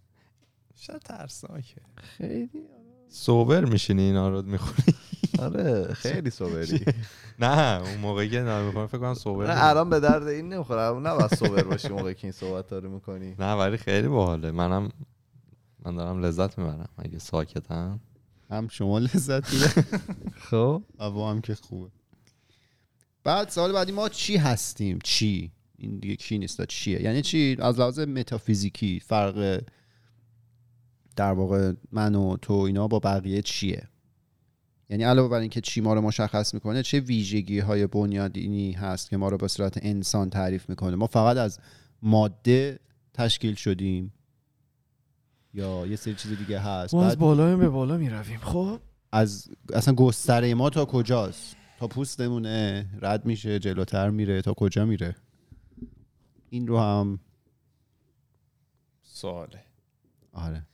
شاید ترسناکه. خیلی. سوبر میشینی اینا رو می‌خونی آره خیلی صبری نه اون موقعی که نه می‌خونی فکر کنم سوبر نه. الان به درد این نمی‌خوره. نه بس صبر باشی موقعی که این صحبت رو می‌کنی. نه ولی خیلی باحاله. منم من دارم لذت می‌برم. اگه ساکتم. هم شما لذت میده خب. هوا هم که خوبه. بعد سال بعدی ما چی هستیم؟ چی؟ این دیگه کی نیست چیه؟ یعنی چی؟ از لحاظ متافیزیکی فرق در واقع من و تو اینا با بقیه چیه؟ یعنی علاوه بر اینکه چی ما رو مشخص می‌کنه چه ویژگی های بنیادینی هست که ما رو به صورت انسان تعریف می‌کنه؟ ما فقط از ماده تشکیل شدیم. یا یه سری چیز دیگه هست. ما از بعد بالا به بالا می‌رویم. خب؟ از اصلا گستره ما تا کجاست؟ تا پوستمونه رد میشه جلوتر میره. تا کجا میره؟ این رو هم سواله. آره.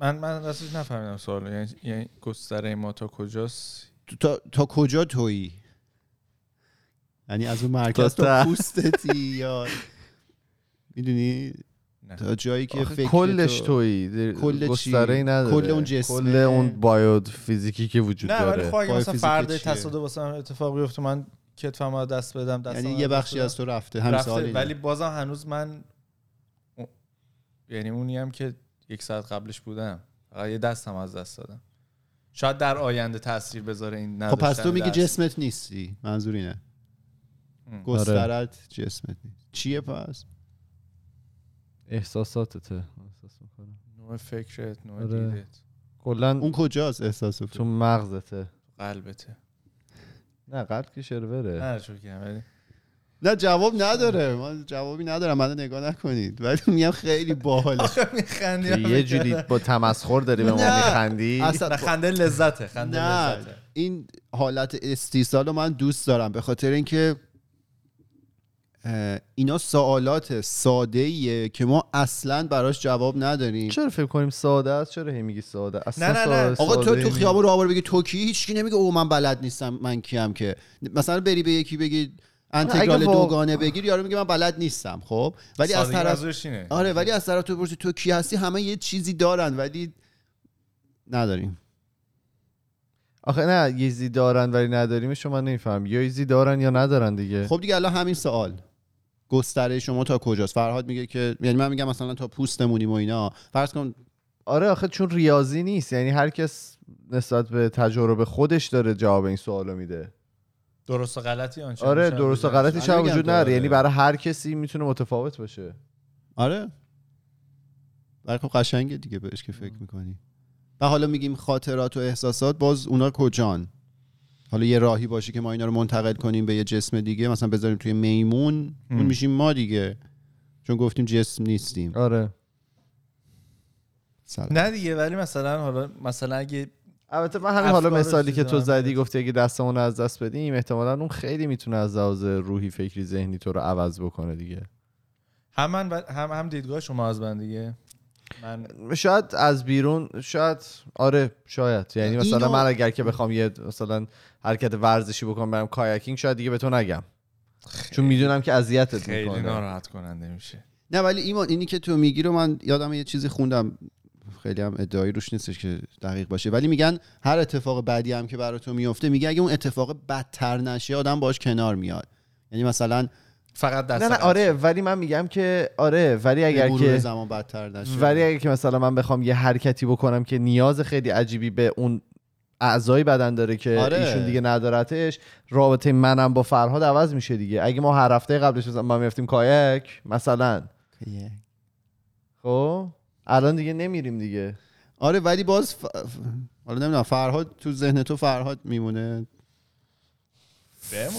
من من راستش نفهمیدم سوال یعنی, یعنی گستره ما تا کجاست تو- تا, تا کجا تویی یعنی از اون مرکز تا. پوستتی یا می‌دونی تا جایی که فکر کلش تو... تویی کل؟ گستره ای نداره کل اون جسمه؟ کل اون بایو فیزیکی که وجود نه ولی داره خب مثلا فرد؟ تصادف واسه من اتفاق بیفته من کتفم رو دست بدم یعنی رو یه دست بخشی. از تو رفته هم رفته سوالی ولی بازم هنوز من یعنی اونی هم که یک ساعت قبلش بودم. فقط یه دستم از دست دادم. شاید در آینده تاثیر بذاره این خب پس تو میگی. جسمت نیستی. منظور اینه. گسترت جسمت نیست. چیه پس؟ احساساتته. احساس می‌کنم. نوع فکرت نوع آره. دیدت. کلا اون کجاست احساس تو مغزته. قلبته. نه قلب که شروره. نه چون که ولی نه جواب نداره. من جوابی ندارم منو نگاه نکنید. ولی میگم خیلی باحاله. آخه میخندی؟ یه جوری با تمسخر داری به ما. میخندی؟ اصلا خنده لذته خنده لذته. این حالت استیصال رو من دوست دارم به خاطر اینکه اینا سوالات ساده ایه که ما اصلا براش جواب نداریم. چرا فکر کنیم ساده است؟ چرا هی میگی ساده؟ اصلا نه، نه، نه. ساده- آقا تو تو. خیابون رو آوار بگی تو کی؟ هیچکی نمیگه او من بلد نیستم من کیم که مثلا بری به یکی بگی انتگرال واقع- دوگانه بگیر یارو میگه من بلد نیستم خب؟ ولی از طرف. آره ولی از طرف تو پرسی تو کی هستی؟ همه یه چیزی دارن ولی نداریم. آخه نه یه چیزی دارن ولی نداریم شما نمیفهم یا یه چیزی دارن یا ندارن دیگه. خب دیگه الان همین سوال. گستره شما تا کجاست؟ فرهاد میگه که یعنی من میگم مثلا تا پوستمونیم و اینا. فرض کن آره آخه چون ریاضی نیست یعنی هر کس نسبت به تجربه خودش داره جواب این سوالو میده. درست و غلطی آنچه آره درست و. غلطی شاید میگم وجود داره. نداره. یعنی برای هر کسی می‌تونه متفاوت باشه. آره. ولی خب قشنگه دیگه بهش که فکر می‌کنی. و حالا میگیم خاطرات و احساسات باز اونا کجان حالا یه راهی باشه که ما اینا رو منتقل کنیم به یه جسم دیگه مثلا بذاریم توی میمون اون هم. میشیم ما دیگه. چون گفتیم جسم نیستیم. آره. سلام. نه دیگه ولی مثلا حالا مثلا اگه البته من همین حالا مثالی که تو زدی. گفتی اگه دستمون رو از دست بدیم احتمالا اون خیلی می‌تونه از لحاظ روحی فکری ذهنی تو رو عوض بکنه دیگه. هم من و- هم هم دیدگاه شما از من دیگه. من شاید از بیرون شاید آره شاید. یعنی مثلا اینو- من اگر که بخوام یه مثلا حرکت ورزشی بکنم برم کایاکینگ شاید دیگه به تو نگم. چون می‌دونم که اذیتت خیلی می‌کنه. ناراحت کننده میشه. نه ولی ایمان اینی که تو میگی رو من یادم یه چیزی خوندم. خیلی هم ادعایی روش نیستش که دقیق باشه. ولی میگن هر اتفاق بعدی هم که برای تو میفته میگه اگه اون اتفاق بدتر نشه آدم باش کنار میاد. یعنی مثلا فقط دست نه نه. آره ولی من میگم که آره ولی اگر که زمان بدتر نشه. ولی اگر که مثلا من بخوام یه حرکتی بکنم که نیاز خیلی عجیبی به اون اعضای بدن داره که آره. ایشون دیگه ندارتش رابطه منم با فرهاد عوض میشه دیگه. اگه ما هر هفته قبلش مثلا ما میفتیم کایک مثلا. خب؟ الان دیگه نمیریم دیگه. آره ولی باز ف... حالا نمی‌دونم فرهاد تو ذهن تو فرهاد میمونه.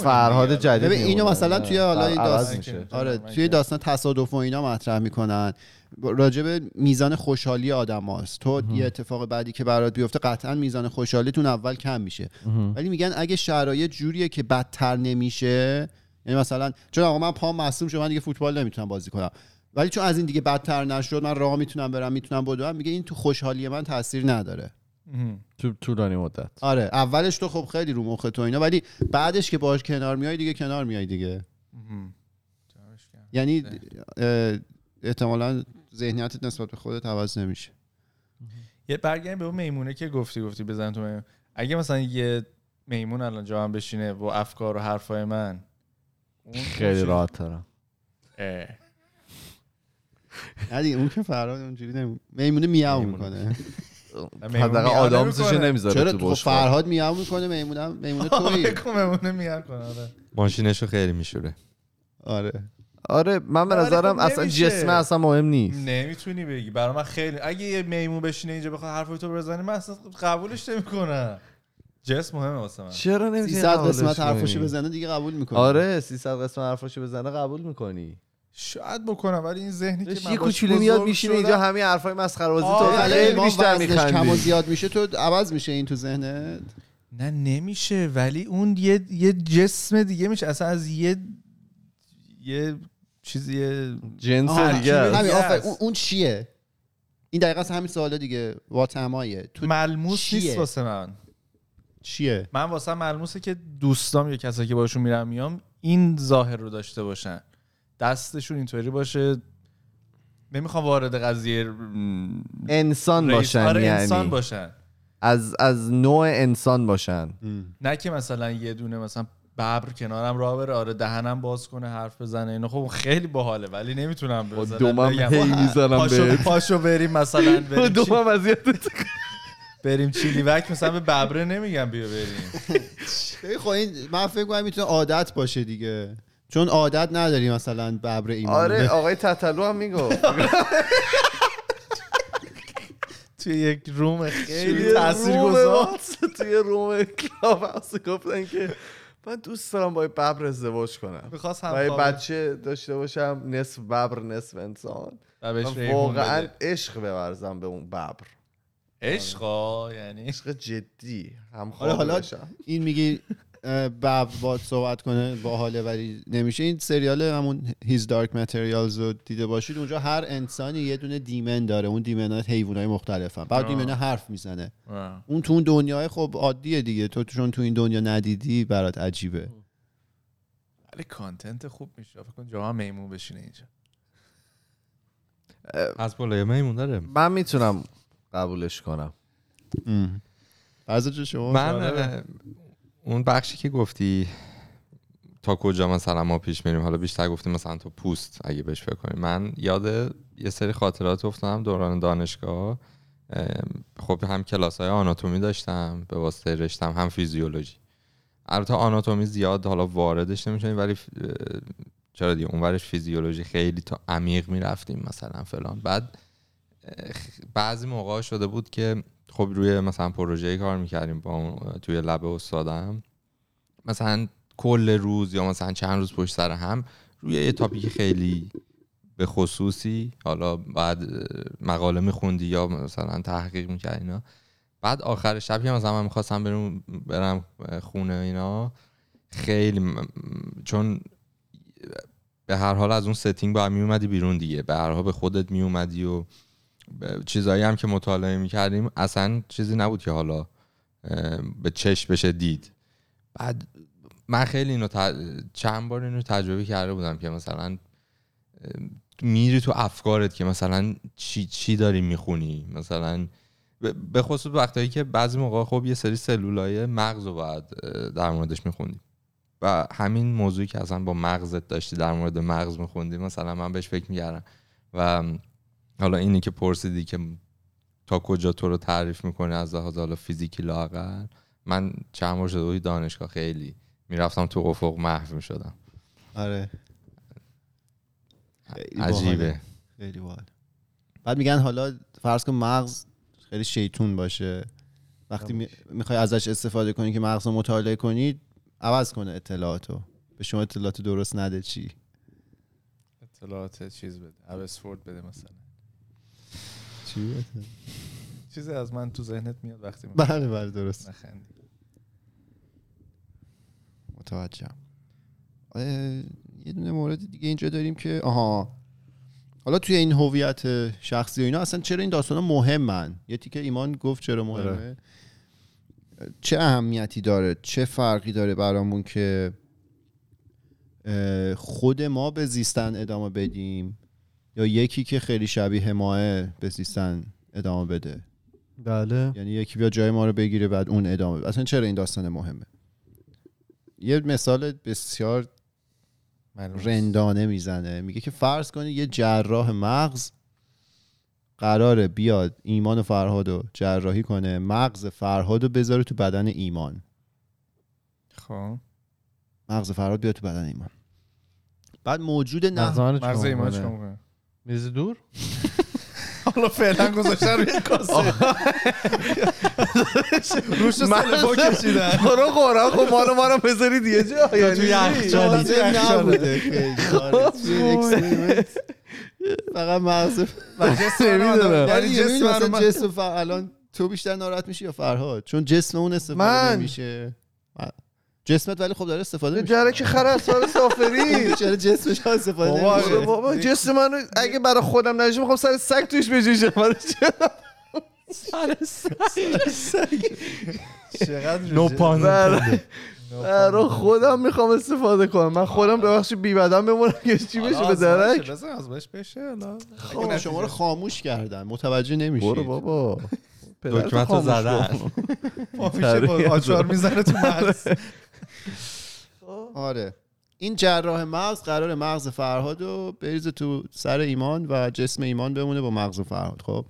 فرهاد. جدید ببین اینو. مثلا توی حالا داستان آره من توی داستان تصادف و اینا مطرح می‌کنن. راجع به میزان خوشحالی آدم هاست. تو یه اتفاق بعدی که برات بیفته قطعا میزان خوشحالیتون اول کم میشه. ولی میگن اگه شرایط جوریه که بدتر نمیشه یعنی مثلا چون آقا من پام مصدوم شد من دیگه فوتبال نمی‌تونم بازی کنم. ولی چون از این دیگه بدتر نشد من راه می‌تونم برم می‌تونم بدوم. میگه این تو خوشحالی من تاثیر نداره. تو طولانی مدت. آره اولش تو خب خیلی رو مخ تو اینا ولی بعدش که باش کنار میای دیگه کنار میای دیگه. یعنی اه، احتمالا ذهنیتت نسبت به خودت عوض نمیشه. یه برگردیم به اون میمونه که گفتی گفتی بزن تو میمون. اگه مثلا یه میمون الان جا هم بشینه با افکار و حرفای من اون خیلی راحت ترم. نه دیگه اون که فرهاد اونجوری نمی- میمونه میاو. می‌کنه. حداقل آدامسش. نمی‌ذاره چرا تو بشقاب. فرهاد میاو می‌کنه میمونه میمونه تویی. آره، میمونه میاد کنه آره. ماشینشو خیلی میشوره. آره. آره من به ولی نظرم خب اصلا. جسمه اصلا مهم نیست. نمی‌تونی بگی. برای من خیلی اگه یه میمون بشینه اینجا بخواد حرفای تو بزنه من اصلا قبولش نمی‌کنم. جسم مهمه واسه من. چرا نمی‌تونی 300 قسمت حرفشو بزنه دیگه قبول می‌کنه آره 300 قسمت حرفاشو بزنه قبول می‌کنی. شاید بکنم ولی این ذهنی که من یه کوچولو میاد میشینه اینجا همین حرفای مسخره بازی تو خیلی بیشتر وزنش کم و میخندی زیاد میشه. تو عوض میشه این تو ذهنت؟ نه نمیشه ولی اون یه یه جسم دیگه میشه. اصلا از یه یه چیزی جنس دیگه. همین. اون, چیه؟ این دقیقا همین سوالا دیگه. واتمایه. تو ملموس چیه؟ نیست واسه من. چیه؟ من واسه ملموسه که دوستام یا کسایی که باشون میرم میام این ظاهر رو داشته باشن. دستشون اینطوری باشه. نمی‌خوام وارد قضیه انسان باشن آره یعنی. انسان باشن. از از نوع انسان باشن. نه که مثلا یه دونه مثلا ببر کنارم راه بره آره دهنم باز کنه حرف بزنه اینا خب خیلی باحاله ولی نمی‌تونم با مثلا دومم هی می‌زنم پاشو, پاشو بریم مثلا بریم, دومم اذیتت بریم چیلیوک مثلا به ببره نمیگم بیا بریم. خب این من فکر کنم می‌تونه عادت باشه دیگه. چون عادت نداری مثلا ببر ایمان آره آقای تتلو هم می‌گفت توی یک روم خیلی توی تاثیر روم گذار واتس- توی روم کلاب هاوس گفتن که من دوست دارم با ببر ازدواج کنم. می‌خواست هم بچه داشته باشم نصف ببر نصف انسان. واقعا. عشق بورزم به اون ببر. عشقا یعنی؟ عشق جدی هم آره حالا این میگی اه، ببر باد صحبت کنه با حاله ولی نمیشه. این سریال همون هیز دارک متریالز رو دیده باشید. اونجا هر انسانی یه دونه دیمن داره. اون دیمنات حیوانای مختلفن. بعد آه. دیمنه حرف می‌زنه. آه. اون تو اون دنیای خب عادیه دیگه. تو چون تو این دنیا ندیدی برات عجیبه. ولی کانتنت خوب میشه. فکر کن جاها میمون بشینه اینجا. از بالای میمون داره. من می‌تونم قبولش کنم. جو شما؟ من. اه، اون بخشی که گفتی تا کجا مثلا ما پیش میریم؟ حالا بیشتر گفتیم مثلا تو پوست اگه بهش فکر کنیم. من یاد یه سری خاطرات افتادم دوران دانشگاه. خب هم کلاس های آناتومی داشتم به واسطه رشتم هم فیزیولوژی. البته آناتومی زیاد حالا واردش نمیشونیم ولی چرا دیگه؟ اونورش فیزیولوژی خیلی تا عمیق می‌رفتیم مثلا فلان. بعد بعضی موقع شده بود که خب روی مثلا پروژه کار می‌کردیم با توی lab استادم. مثلا کل روز یا مثلا چند روز پشت سر هم روی یه topic خیلی به خصوصی حالا بعد مقاله میخوندی یا مثلا تحقیق می‌کرد اینا. بعد آخر شب که مثلا من می‌خواستم برم برم خونه اینا خیلی چون به هر حال از اون setting باید میومدی بیرون دیگه. به هر حال به خودت میومدی و چیزایی هم که مطالعه می‌کردیم اصلا چیزی نبود که حالا به چشم بشه دید. بعد من خیلی اینو ت- چند بار اینو تجربه کرده بودم که مثلا میری تو افکارت که مثلا چی, چی داری می‌خونی؟ مثلا به خصوص وقتایی که بعضی موقع خب یه سری سلولای مغز رو باید در موردش میخوندی و همین موضوعی که اصلا با مغزت داشتی در مورد مغز میخوندی مثلا من بهش فکر می‌کردم. و حالا اینی که پرسیدی که تا کجا تو رو تعریف می‌کنه از لحاظ حالا فیزیکی لاقل من چند بار شده بود دانشگاه خیلی می‌رفتم تو افق محو می‌شدم. آره. خیلی عجیبه. خیلی باحال بعد میگن حالا فرض کن مغز خیلی شیطون باشه. وقتی می‌خوای ازش استفاده کنی که مغز رو مطالعه کنی عوض کنه اطلاعاتو به شما اطلاعات درست نده چی؟ اطلاعات چیز بده ابسفورد بده مثلا. چی؟ چیزی از من تو ذهنت میاد وقتی بله بله درست. نخندی متوجهم. یه دونه مورد دیگه اینجا داریم که آها. حالا توی این هویت شخصی و اینا اصلا چرا این داستان مهمن؟ یه تیکه ایمان گفت چرا مهمه. آره. چه اهمیتی داره؟ چه فرقی داره برامون که خود ما به زیستن ادامه بدیم؟ یا یکی که خیلی شبیه ماه به زیستن ادامه بده. بله. یعنی یکی بیا جای ما رو بگیره بعد اون ادامه بده. اصلا چرا این داستان مهمه؟ یه مثال بسیار رندانه می‌زنه. میگه که فرض کنید یه جراح مغز قراره بیاد ایمان و فرهاد رو جراحی کنه مغز فرهاد رو بذاره تو بدن ایمان. خب. مغز فرهاد بیاد تو بدن ایمان. بعد موجود نه مغز ایمان میز دور؟ حالا فعلا گذاشتن روی کاسه. روش سلفا کشیدن. برو قرآن خب ما رو ما رو بذارید یه جا توی یعنی یخچال. لازم نبوده. خیلی. آره، توی اکسپریمنت فقط مغز یعنی یعنی جسم جسم. الان تو بیشتر ناراحت میشی یا فرهاد؟ چون جسم اون استفاده من. جسمت ولی خب داره استفاده به میشه. جرک خر اسوار سافری. چرا جسمش استفاده بابا، بابا جسم منو اگه برای خودم نجوم می‌خوام سر سگ توش بجوشم برای چه؟ چقدر نو پان. برای خودم می‌خوام استفاده کنم. من خودم ببخشید بی بدن بمونم که چی بشه به درک. بزن از بهش بشه خب. شما رو خاموش کردن. متوجه نمیشید. برو بابا. دکمت رو زدن. میشه با آچار می‌زنه تو مغز. آره. این جراح مغز قرار مغز فرهاد رو بریزه تو سر ایمان و جسم ایمان بمونه با مغز فرهاد خب.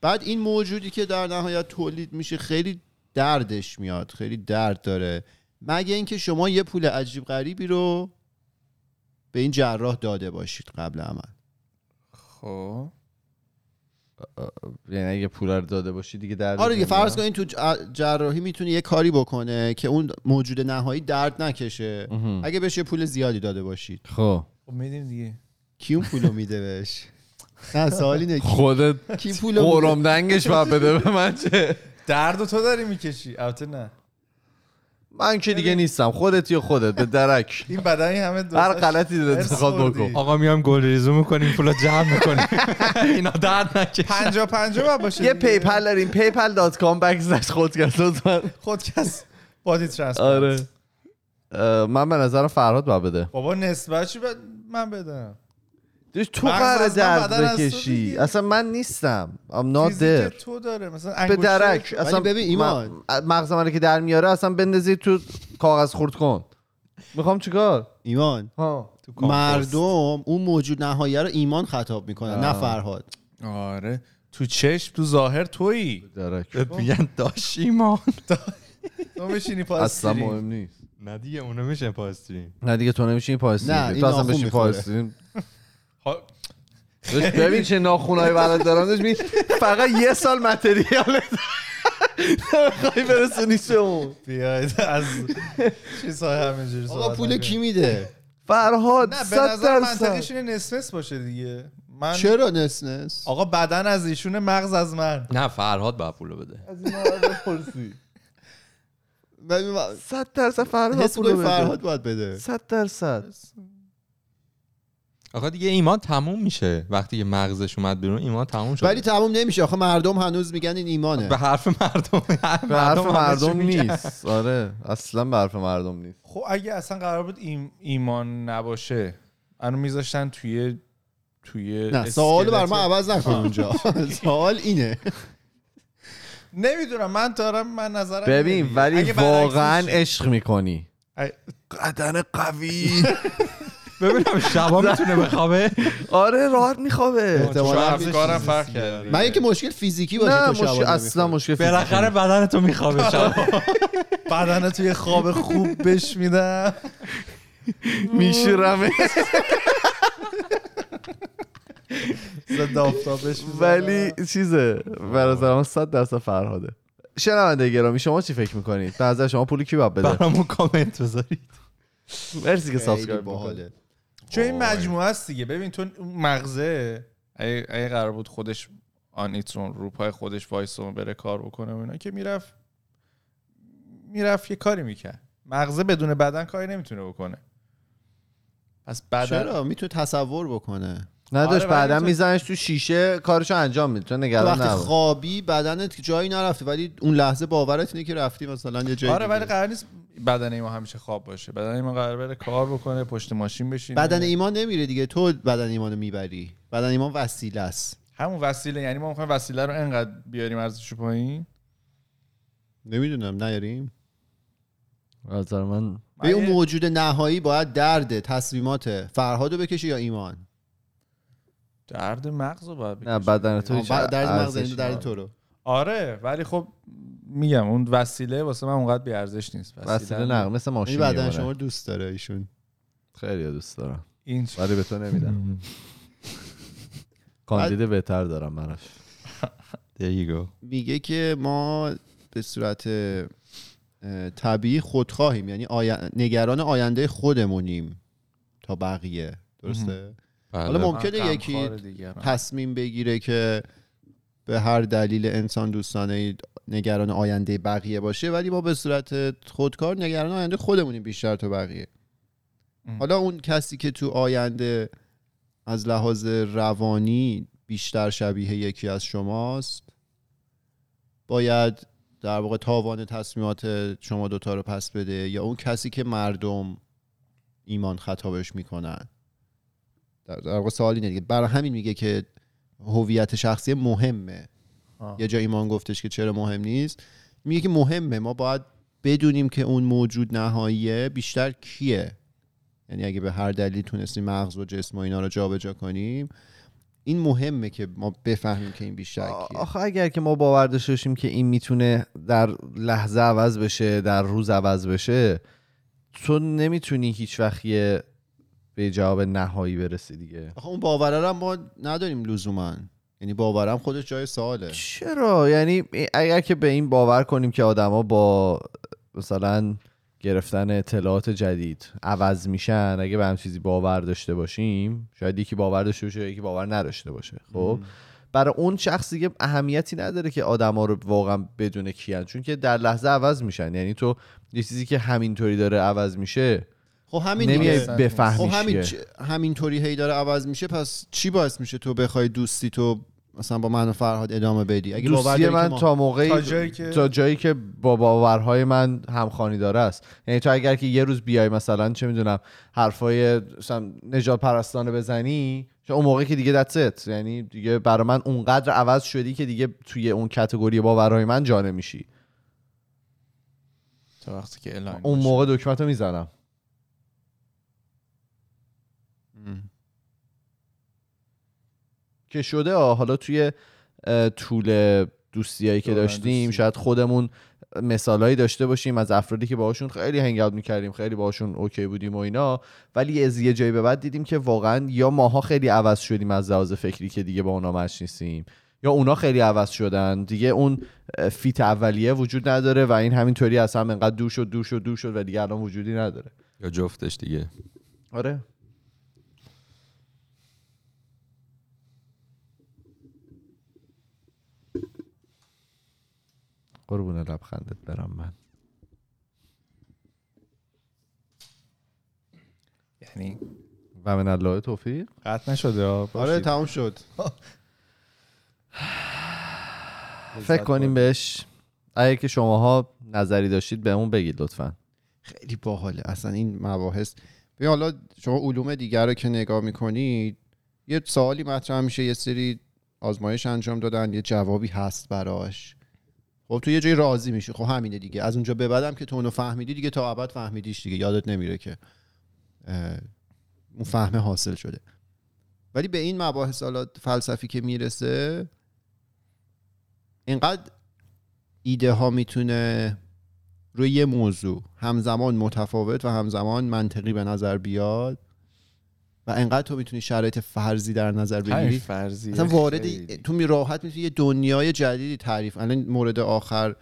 بعد این موجودی که در نهایت تولید میشه خیلی دردش میاد خیلی درد داره. مگه اینکه شما یه پول عجیب غریبی رو به این جراح داده باشید قبل عمل؟ خب. یعنی اگه پول رو داده باشی دیگه در آره دیگه فرض کنید تو ج- جراحی می‌تونه یه کاری بکنه که اون موجود نهایی درد نکشه. اگه بهش یه پول زیادی داده باشید خب. خب میدیم دیگه. کی اون پولو میده بهش؟ نه سوال اینه کی- خودت کی پولو قرم دنگش باید بده به من چه؟ درد تو داری می‌کشی. البته نه. من که دیگه نیستم. خودت یا خودت به درک. این بدنی همه هر غلطی خوردی. بکن. آقا میام گل ریزو می‌کنیم پولا جمع می‌کنیم. اینا درد نکشه. پنجا پنجا باید باشه یه. پیپل داریم. پیپل.com بکزش خود کرد لطفا. خودکس. بادی ترانسپلنت آره. من به نظرم فرهاد باید بده. بابا نسبت چی من بدم. تو قرار درد بکشی. اصلا من نیستم. I'm not فیزیک there. تو داره مثلا به درک اصلا ببین ایمان. مغز من رو که در میاره اصلا بندازی تو کاغذ خورد کن. می‌خوام چیکار؟ ایمان ها. مردم اون موجود نهایی رو ایمان خطاب می‌کنن نه فرهاد. آره. تو چشم تو ظاهر تویی. میگن داشی ما تو پا اصلا. مهم نیست. نه دیگه اونو میشه پاستریم نه دیگه تو نمیشینی این تو اصلا بشین می‌خوره. ها- ببین چه ناخونای ولد دارن داشت می- فقط یه سال متریال نمی‌خوای برسونی اون. بیاید از چیزهای همینجوری آقا پول. کی میده؟ فرهاد نه به نظر منطقیش درصد. اینه نصف باشه دیگه. من چرا نس نس آقا بدن از ایشون مغز از من. نه فرهاد باید پولو بده. از این بپرسی. صد درصد فرهاد کنی بده. فرهاد باید بده. صد درصد. آقا دیگه ایمان تموم میشه. وقتی که مغزش اومد بیرون ایمان تموم شد ولی تموم نمیشه. آخه مردم هنوز میگن این ایمانه. به حرف مردم به حرف مردم. نیست. آره. اصلا به حرف مردم نیست. خب اگه اصلا قرار بود ایم ایمان نباشه منو میذاشتن توی توی نه سوال بر ما. عوض نکن اونجا. سوال اینه. نمی‌دونم. من دارم من نظرم ببین. ولی واقعا. عشق می‌کنی. بدن قوی. ببینم شبا می‌تونه بخوابه. آره راحت میخوابه. احتمالاً کارم فرق دیگه. کرد من اینکه مشکل فیزیکی باشه نه تو شبانه اصلا. مشکل فیزیکی بالاخره بدن تو میخوابه شب بدن توی خواب خوب بش میدم میشورمه. ضد آفتابش می‌زنم. ولی چیزه نظر من صد درصد فرهاده. شنونده گرامی شما چی فکر می‌کنید؟ به نظر شما پول کی باید بده؟ برامون کامنت بذارید. مرسی که subscribe باحاله. چون این مجموعه است دیگه. ببین تو اون مغزه. اگه, اگه قرار بود خودش on its own رو پای خودش وایسون بره کار بکنه و اینا که می‌رفت می‌رفت یه کاری می‌کرد. مغزه بدون بدن کاری نمی‌تونه بکنه. پس بدن چرا؟ می‌تونه تصور بکنه. نداشت آره، بعدا تو- میزنش تو شیشه کارشو انجام میده تو نگران وقتی خوابی بدنت جایی نرفته ولی اون لحظه باورت اینه که رفتی مثلا یه جایی آره. ولی قرار نیست بدن ما همیشه خواب باشه. بدن ما قرار بره کار بکنه پشت ماشین بشینه. بدن ایمان نمیره دیگه. تو بدن ایمانو می‌بری. بدن ایمان وسیله است. همون وسیله یعنی ما می‌خوایم وسیله رو انقدر بیاریم ارزشش پایین؟ نمی‌دونم نیاریم. از نظر من به اون موجود نهایی باید درد تصمیمات فرهادو بکشی یا ایمان؟ درد مغز رو باید نه. بدن تو درد مغز یعنی درد. تو رو. آره ولی خب میگم اون وسیله واسه من اونقدر بی ارزش نیست. وسیله نه. مثل یعنی ماشین بدن میمونه. شما دوست داره ایشون. خیلی دوست دارم. این ولی به تو نمیدم. کاندید بهتر دارم براش. There you go. میگه که ما به صورت طبیعی خودخواهیم. یعنی آی- نگران آینده خودمونیم تا بقیه. درسته؟ حالا بله. ممکنه یکی تصمیم بگیره که به هر دلیل انسان دوستانه نگران آینده بقیه باشه ولی ما به صورت خودکار نگران آینده خودمونیم بیشتر تا بقیه ام. حالا اون کسی که تو آینده از لحاظ روانی بیشتر شبیه یکی از شماست باید در واقع تاوان تصمیمات شما دوتا رو پس بده یا اون کسی که مردم ایمان خطابش می‌کنن در واقع سوال اینه دیگه. برای همین میگه که هویت شخصی مهمه. یه جا ایمان گفتش که چرا مهم نیست. میگه که مهمه. ما باید بدونیم که اون موجود نهاییه بیشتر کیه. یعنی اگه به هر دلیل تونستیم مغز و جسم و اینا رو جابجا کنیم این مهمه که ما بفهمیم که این بیشتر کیه. آخه اگر که ما باور داشته باشیم که این می‌تونه در لحظه عوض بشه در روز عوض بشه تو نمی‌تونی هیچ وقت یه به جواب نهایی برسی دیگه. آخه اون باوره ما نداریم لزوما. یعنی باورم خودش جای سواله. چرا؟ یعنی اگر که به این باور کنیم که آدما با مثلا گرفتن اطلاعات جدید عوض میشن اگه به هم چیزی باور داشته باشیم شاید یکی باور داشته باشه یکی باور نداشته باشه. خب؟ برای اون شخص دیگه اهمیتی نداره که آدما رو واقعا بدونه کیان چون که در لحظه عوض میشن. یعنی تو یه چیزی که همینطوری داره عوض میشه خب همین نمیای دیگه. بفهمی خب همین همینطوری هی داره عوض میشه پس چی باعث میشه تو بخوای دوستی تو مثلا با من و فرهاد ادامه بدی؟ اگه باور دوستی من ما- تا موقعی تا جایی که- تا جایی که با باورهای من همخوانی داره است. یعنی تو اگر که یه روز بیای مثلا چه می‌دونم حرفای مثلا نجات پرستانه بزنی اون موقع که دیگه it. یعنی دیگه برای من اونقدر عوض شدی که دیگه توی اون کتگوری باورهای من جا نمیشی. تا وقتی که اون موقع دکمتو می‌زنم. که شده آه. حالا توی طول دوستیایی که داشتیم دوستی. شاید خودمون مثالایی داشته باشیم از افرادی که باهاشون خیلی هنگ اوت می‌کردیم خیلی باهاشون اوکی بودیم و اینا ولی از یه جایی به بعد دیدیم که واقعا یا ماها خیلی عوض شدیم از لحاظ فکری که دیگه با اونا مچ نیستیم یا اونا خیلی عوض شدن دیگه اون فیت اولیه وجود نداره و این همینطوری از هم انقدر دور شد دور شد دور شد و دیگه الان وجودی نداره یا جفتش دیگه آره قربون لبخندت برم من. یعنی و من الله توفیق؟ قطع نشده ها. آره. تموم شد. فکر کنیم بهش اگه که شماها نظری داشتید بهمون بگید لطفا. خیلی باحاله. اصلا این مباحث. ببین حالا شما علوم دیگر رو که نگاه می‌کنید یه سوالی مطرح میشه یه سری آزمایش انجام دادن یه جوابی هست براش. خب تو یه جایی راضی میشه خب همینه دیگه. از اونجا به بعدم که تو اونو فهمیدی دیگه تا ابد فهمیدیش دیگه. یادت نمیره که اون فهم حاصل شده. ولی به این مباحث حالا فلسفی که می‌رسه اینقدر ایده ها می‌تونه روی یه موضوع همزمان متفاوت و همزمان منطقی به نظر بیاد و انقدر تو می‌تونی شرایط فرضی در نظر بگیری؟ فرضیه اصلا وارد. تو می راحت می‌تونی یه دنیای جدیدی تعریف. الان مورد آخر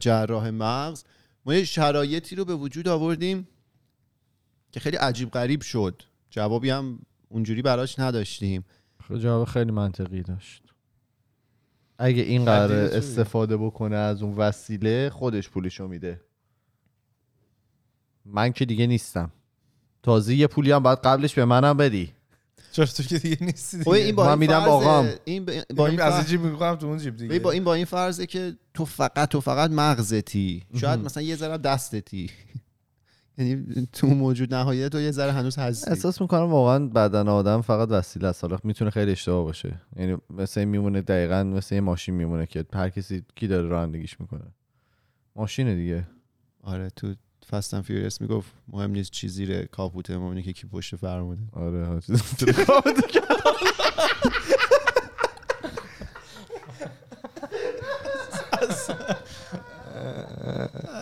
جراح مغز. ما یه شرایطی رو به وجود آوردیم که خیلی عجیب غریب شد. جوابی هم اونجوری براش نداشتیم. خب جواب خیلی منطقی داشت. اگه این قرار؟ استفاده بکنه از اون وسیله خودش پولشو میده. من که دیگه نیستم. تازه یه پولی هم باید قبلش به منم بدی. چرا تو که دیگه نیستی خب این دیگه با من این میدم فرضه- آقام. این با این از این جیب می‌کنم تو اون جیب دیگه. با این با این فرضه که تو فقط تو فقط مغزتی. شاید مثلا یه ذره دستتی. یعنی تو موجود نهایت تو یه ذره هنوز هستی. احساس می‌کنم واقعا بدن آدم فقط وسیله است. حالا می‌تونه خیلی اشتباه باشه. یعنی مثل این میمونه دقیقا مثل یه ماشین میمونه که هر کسی کی داره رانندگیش می‌کنه. ماشینه دیگه. آره تو Fast and Furious می‌گفت مهم نیست چی زیر کاپوت ما اینه که کی پشت فرمونه آره حاجی.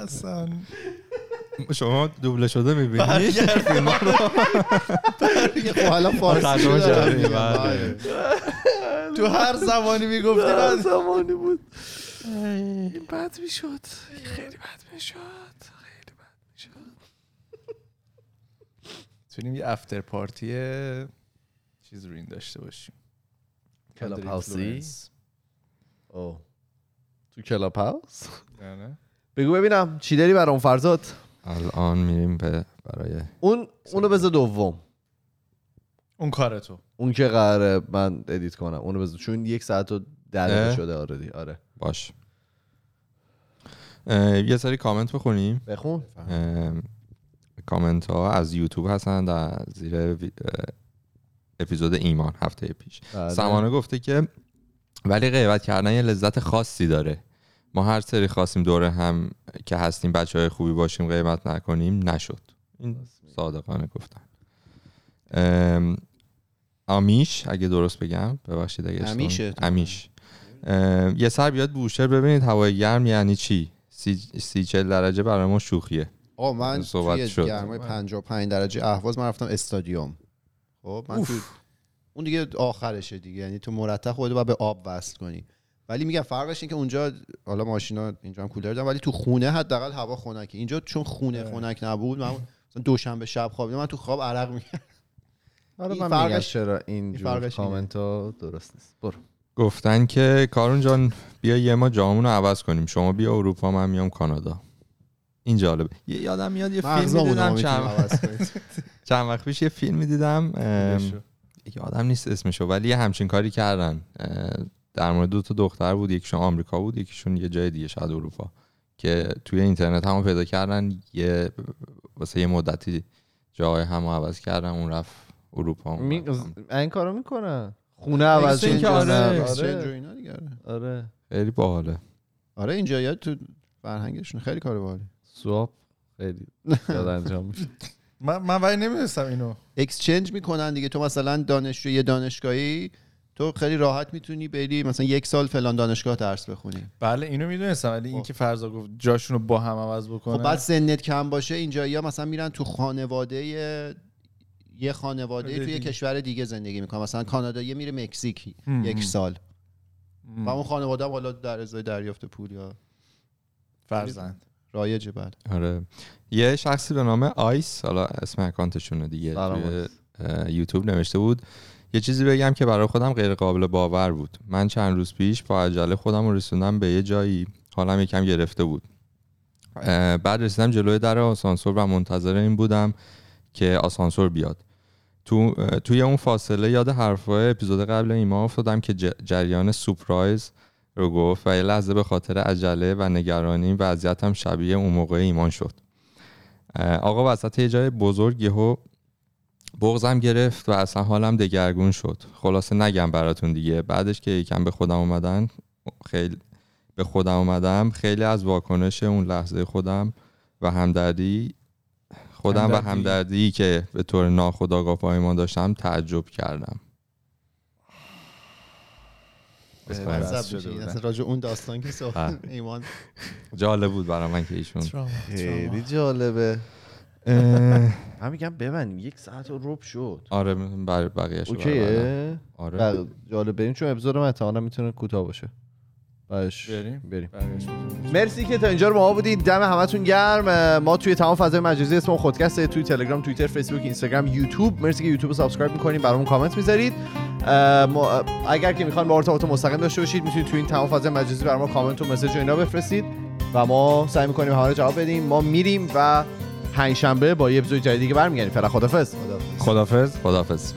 اصلا شما دوبله شده می‌بینی؟ خب حالا فارسی. بله. تو هر زمانی می‌گفتی بعد زمانی بود. این بد می‌شد. خیلی بد می‌شد خیلی بد می‌شد می‌تونیم یه افتر پارتی چیز رو این داشته باشیم. کلاب هاوسی؟ او تو کلاب هاوس آره. بگو ببینم چی داری برام فرزاد؟ الان میریم به برای اون اونو بذار دوم. اون کار تو. اون که قراره من edit کنم. اونو بذار. چون یک ساعت و اه؟ شده already آره. باش. یه سری کامنت بخونیم. بخون. کامنت ها از یوتیوب هستن در زیر اپیزود ایمان هفته پیش. بله. سمانه گفته که ولی غیبت کردن یه لذت خاصی داره. ما هر سری خواستیم دوره هم که هستیم بچه های خوبی باشیم غیبت نکنیم نشد. این صادقانه گفتن. آمیش اگه درست بگم ببخشید اگه امیشه. امیش ام، یه سر بیاد بوشهر ببینید هوای گرم یعنی چی؟ سی, سی چل درجه برای ما شوخیه. آه من توی شد. گرمای 55 درجه اهواز من رفتم استادیوم. خب من تو اون دیگه آخرشه دیگه. یعنی تو مرتب خودت باید به آب وصل کنی. ولی میگم فرقش این که اونجا حالا ماشینا اینجا هم کولر دارن ولی تو خونه حداقل هوا خنکه اینجا چون خونه خنک نبود من مثلا دوشنبه شب خوابیدم من تو خواب عرق می‌کردم حالا این من فرقش- چرا این اینه. کامنت ها درست نیست. برو. گفتن که کارون جان بیا یه ما جامون رو عوض کنیم. شما بیا اروپا من میام کانادا. این جالبه یه یادم میاد یه فیلم دیدم چند. چند وقت پیش یه فیلمی دیدم. یادم نیست اسمشو ولی یه همچین کاری کردن در مورد دو تا دختر بود یکیشون آمریکا بود یکیشون یه جای دیگه شاید اروپا که توی اینترنت همو پیدا کردن یه واسه یه مدتی جای همو عوض کردن اون رفت اروپا اون می... این کارو می‌کنن خونه عوض این که. آره. آره. آره خیلی باحاله آره اینجا یاد تو فرهنگشون خیلی کار باحالی سواب خیلی زیاد انجام میشه. من من ولی نمی‌دونستم اینو. اکسچنج می‌کنن دیگه. تو مثلا دانشجو یه دانشگاهی تو خیلی راحت می‌تونی بری مثلا یک سال فلان دانشگاه درس بخونی. بله اینو می‌دونستم ولی اینکه فرضا گفت جاشون رو با هم عوض بکنه. خب بعد سنت کم باشه اینجا یا مثلا میرن تو خانواده یه خانواده توی یه. کشور دیگه زندگی می‌کنه مثلا کانادایی میره مکزیک یک. سال. و اون خانواده هم حالا در ازای دریافت پول یا فرزند رایجه بعد. آره. یه شخصی به نام آیس حالا اسم اکانتشونه دیگه توی یوتیوب نوشته بود. یه چیزی بگم که برای خودم غیر قابل باور بود. من چند روز پیش با عجله خودم رو رسوندم به یه جایی حالم یکم گرفته بود. بعد رسیدم جلوی در آسانسور و منتظر این بودم که آسانسور بیاد. تو توی اون فاصله یاد حرفای اپیزود قبل ایما افتادم که جریان سپرایز رو گفت و یه لحظه به خاطر عجله و نگرانی وضعیتم شبیه اون موقع ایمان شد. آقا وسط یه جای بزرگ یهو بغزم گرفت و اصلا حالم دگرگون شد. خلاصه نگم براتون دیگه. بعدش که یکم به خودم اومدن خیلی به خودم اومدم خیلی از واکنش اون لحظه خودم و همدردی خودم و همدردی. همدردی که به طور ناخودآگاه با ایمان داشتم تعجب کردم. بودن. اصلا راجع اون داستان که صحبت. ایمان. جالب بود برای من که ایشون خیلی جالبه. من میگم ببین یک ساعت و رب شد. آره بر بقیه‌شو برای اوکیه آره. بق- جالب. بریم چون اپیزود من احتمالاً می‌تونه کوتاه باشه. بعدش بریم؟ بریم. مرسی که تا اینجا رو ما بودید. دم همتون گرم. ما توی تمام فضای مجازی اسم خودکسته توی تلگرام توییتر فیسبوک اینستاگرام یوتیوب. مرسی که یوتیوب رو subscribe می‌کنید برامون کامنت می‌ذارید. اگر که می‌خوان با ما ارتباط مستقیم داشته باشید می‌تونید توی این تمام فضای مجازی برای ما کامنت و message و اینا بفرستید و ما سعی می‌کنیم همه رو جواب بدیم. ما میریم و پنجشنبه با یه اپیزود جدیدی که برمیگردیم. فعلا خدافظ. خدافظ. خدافظ.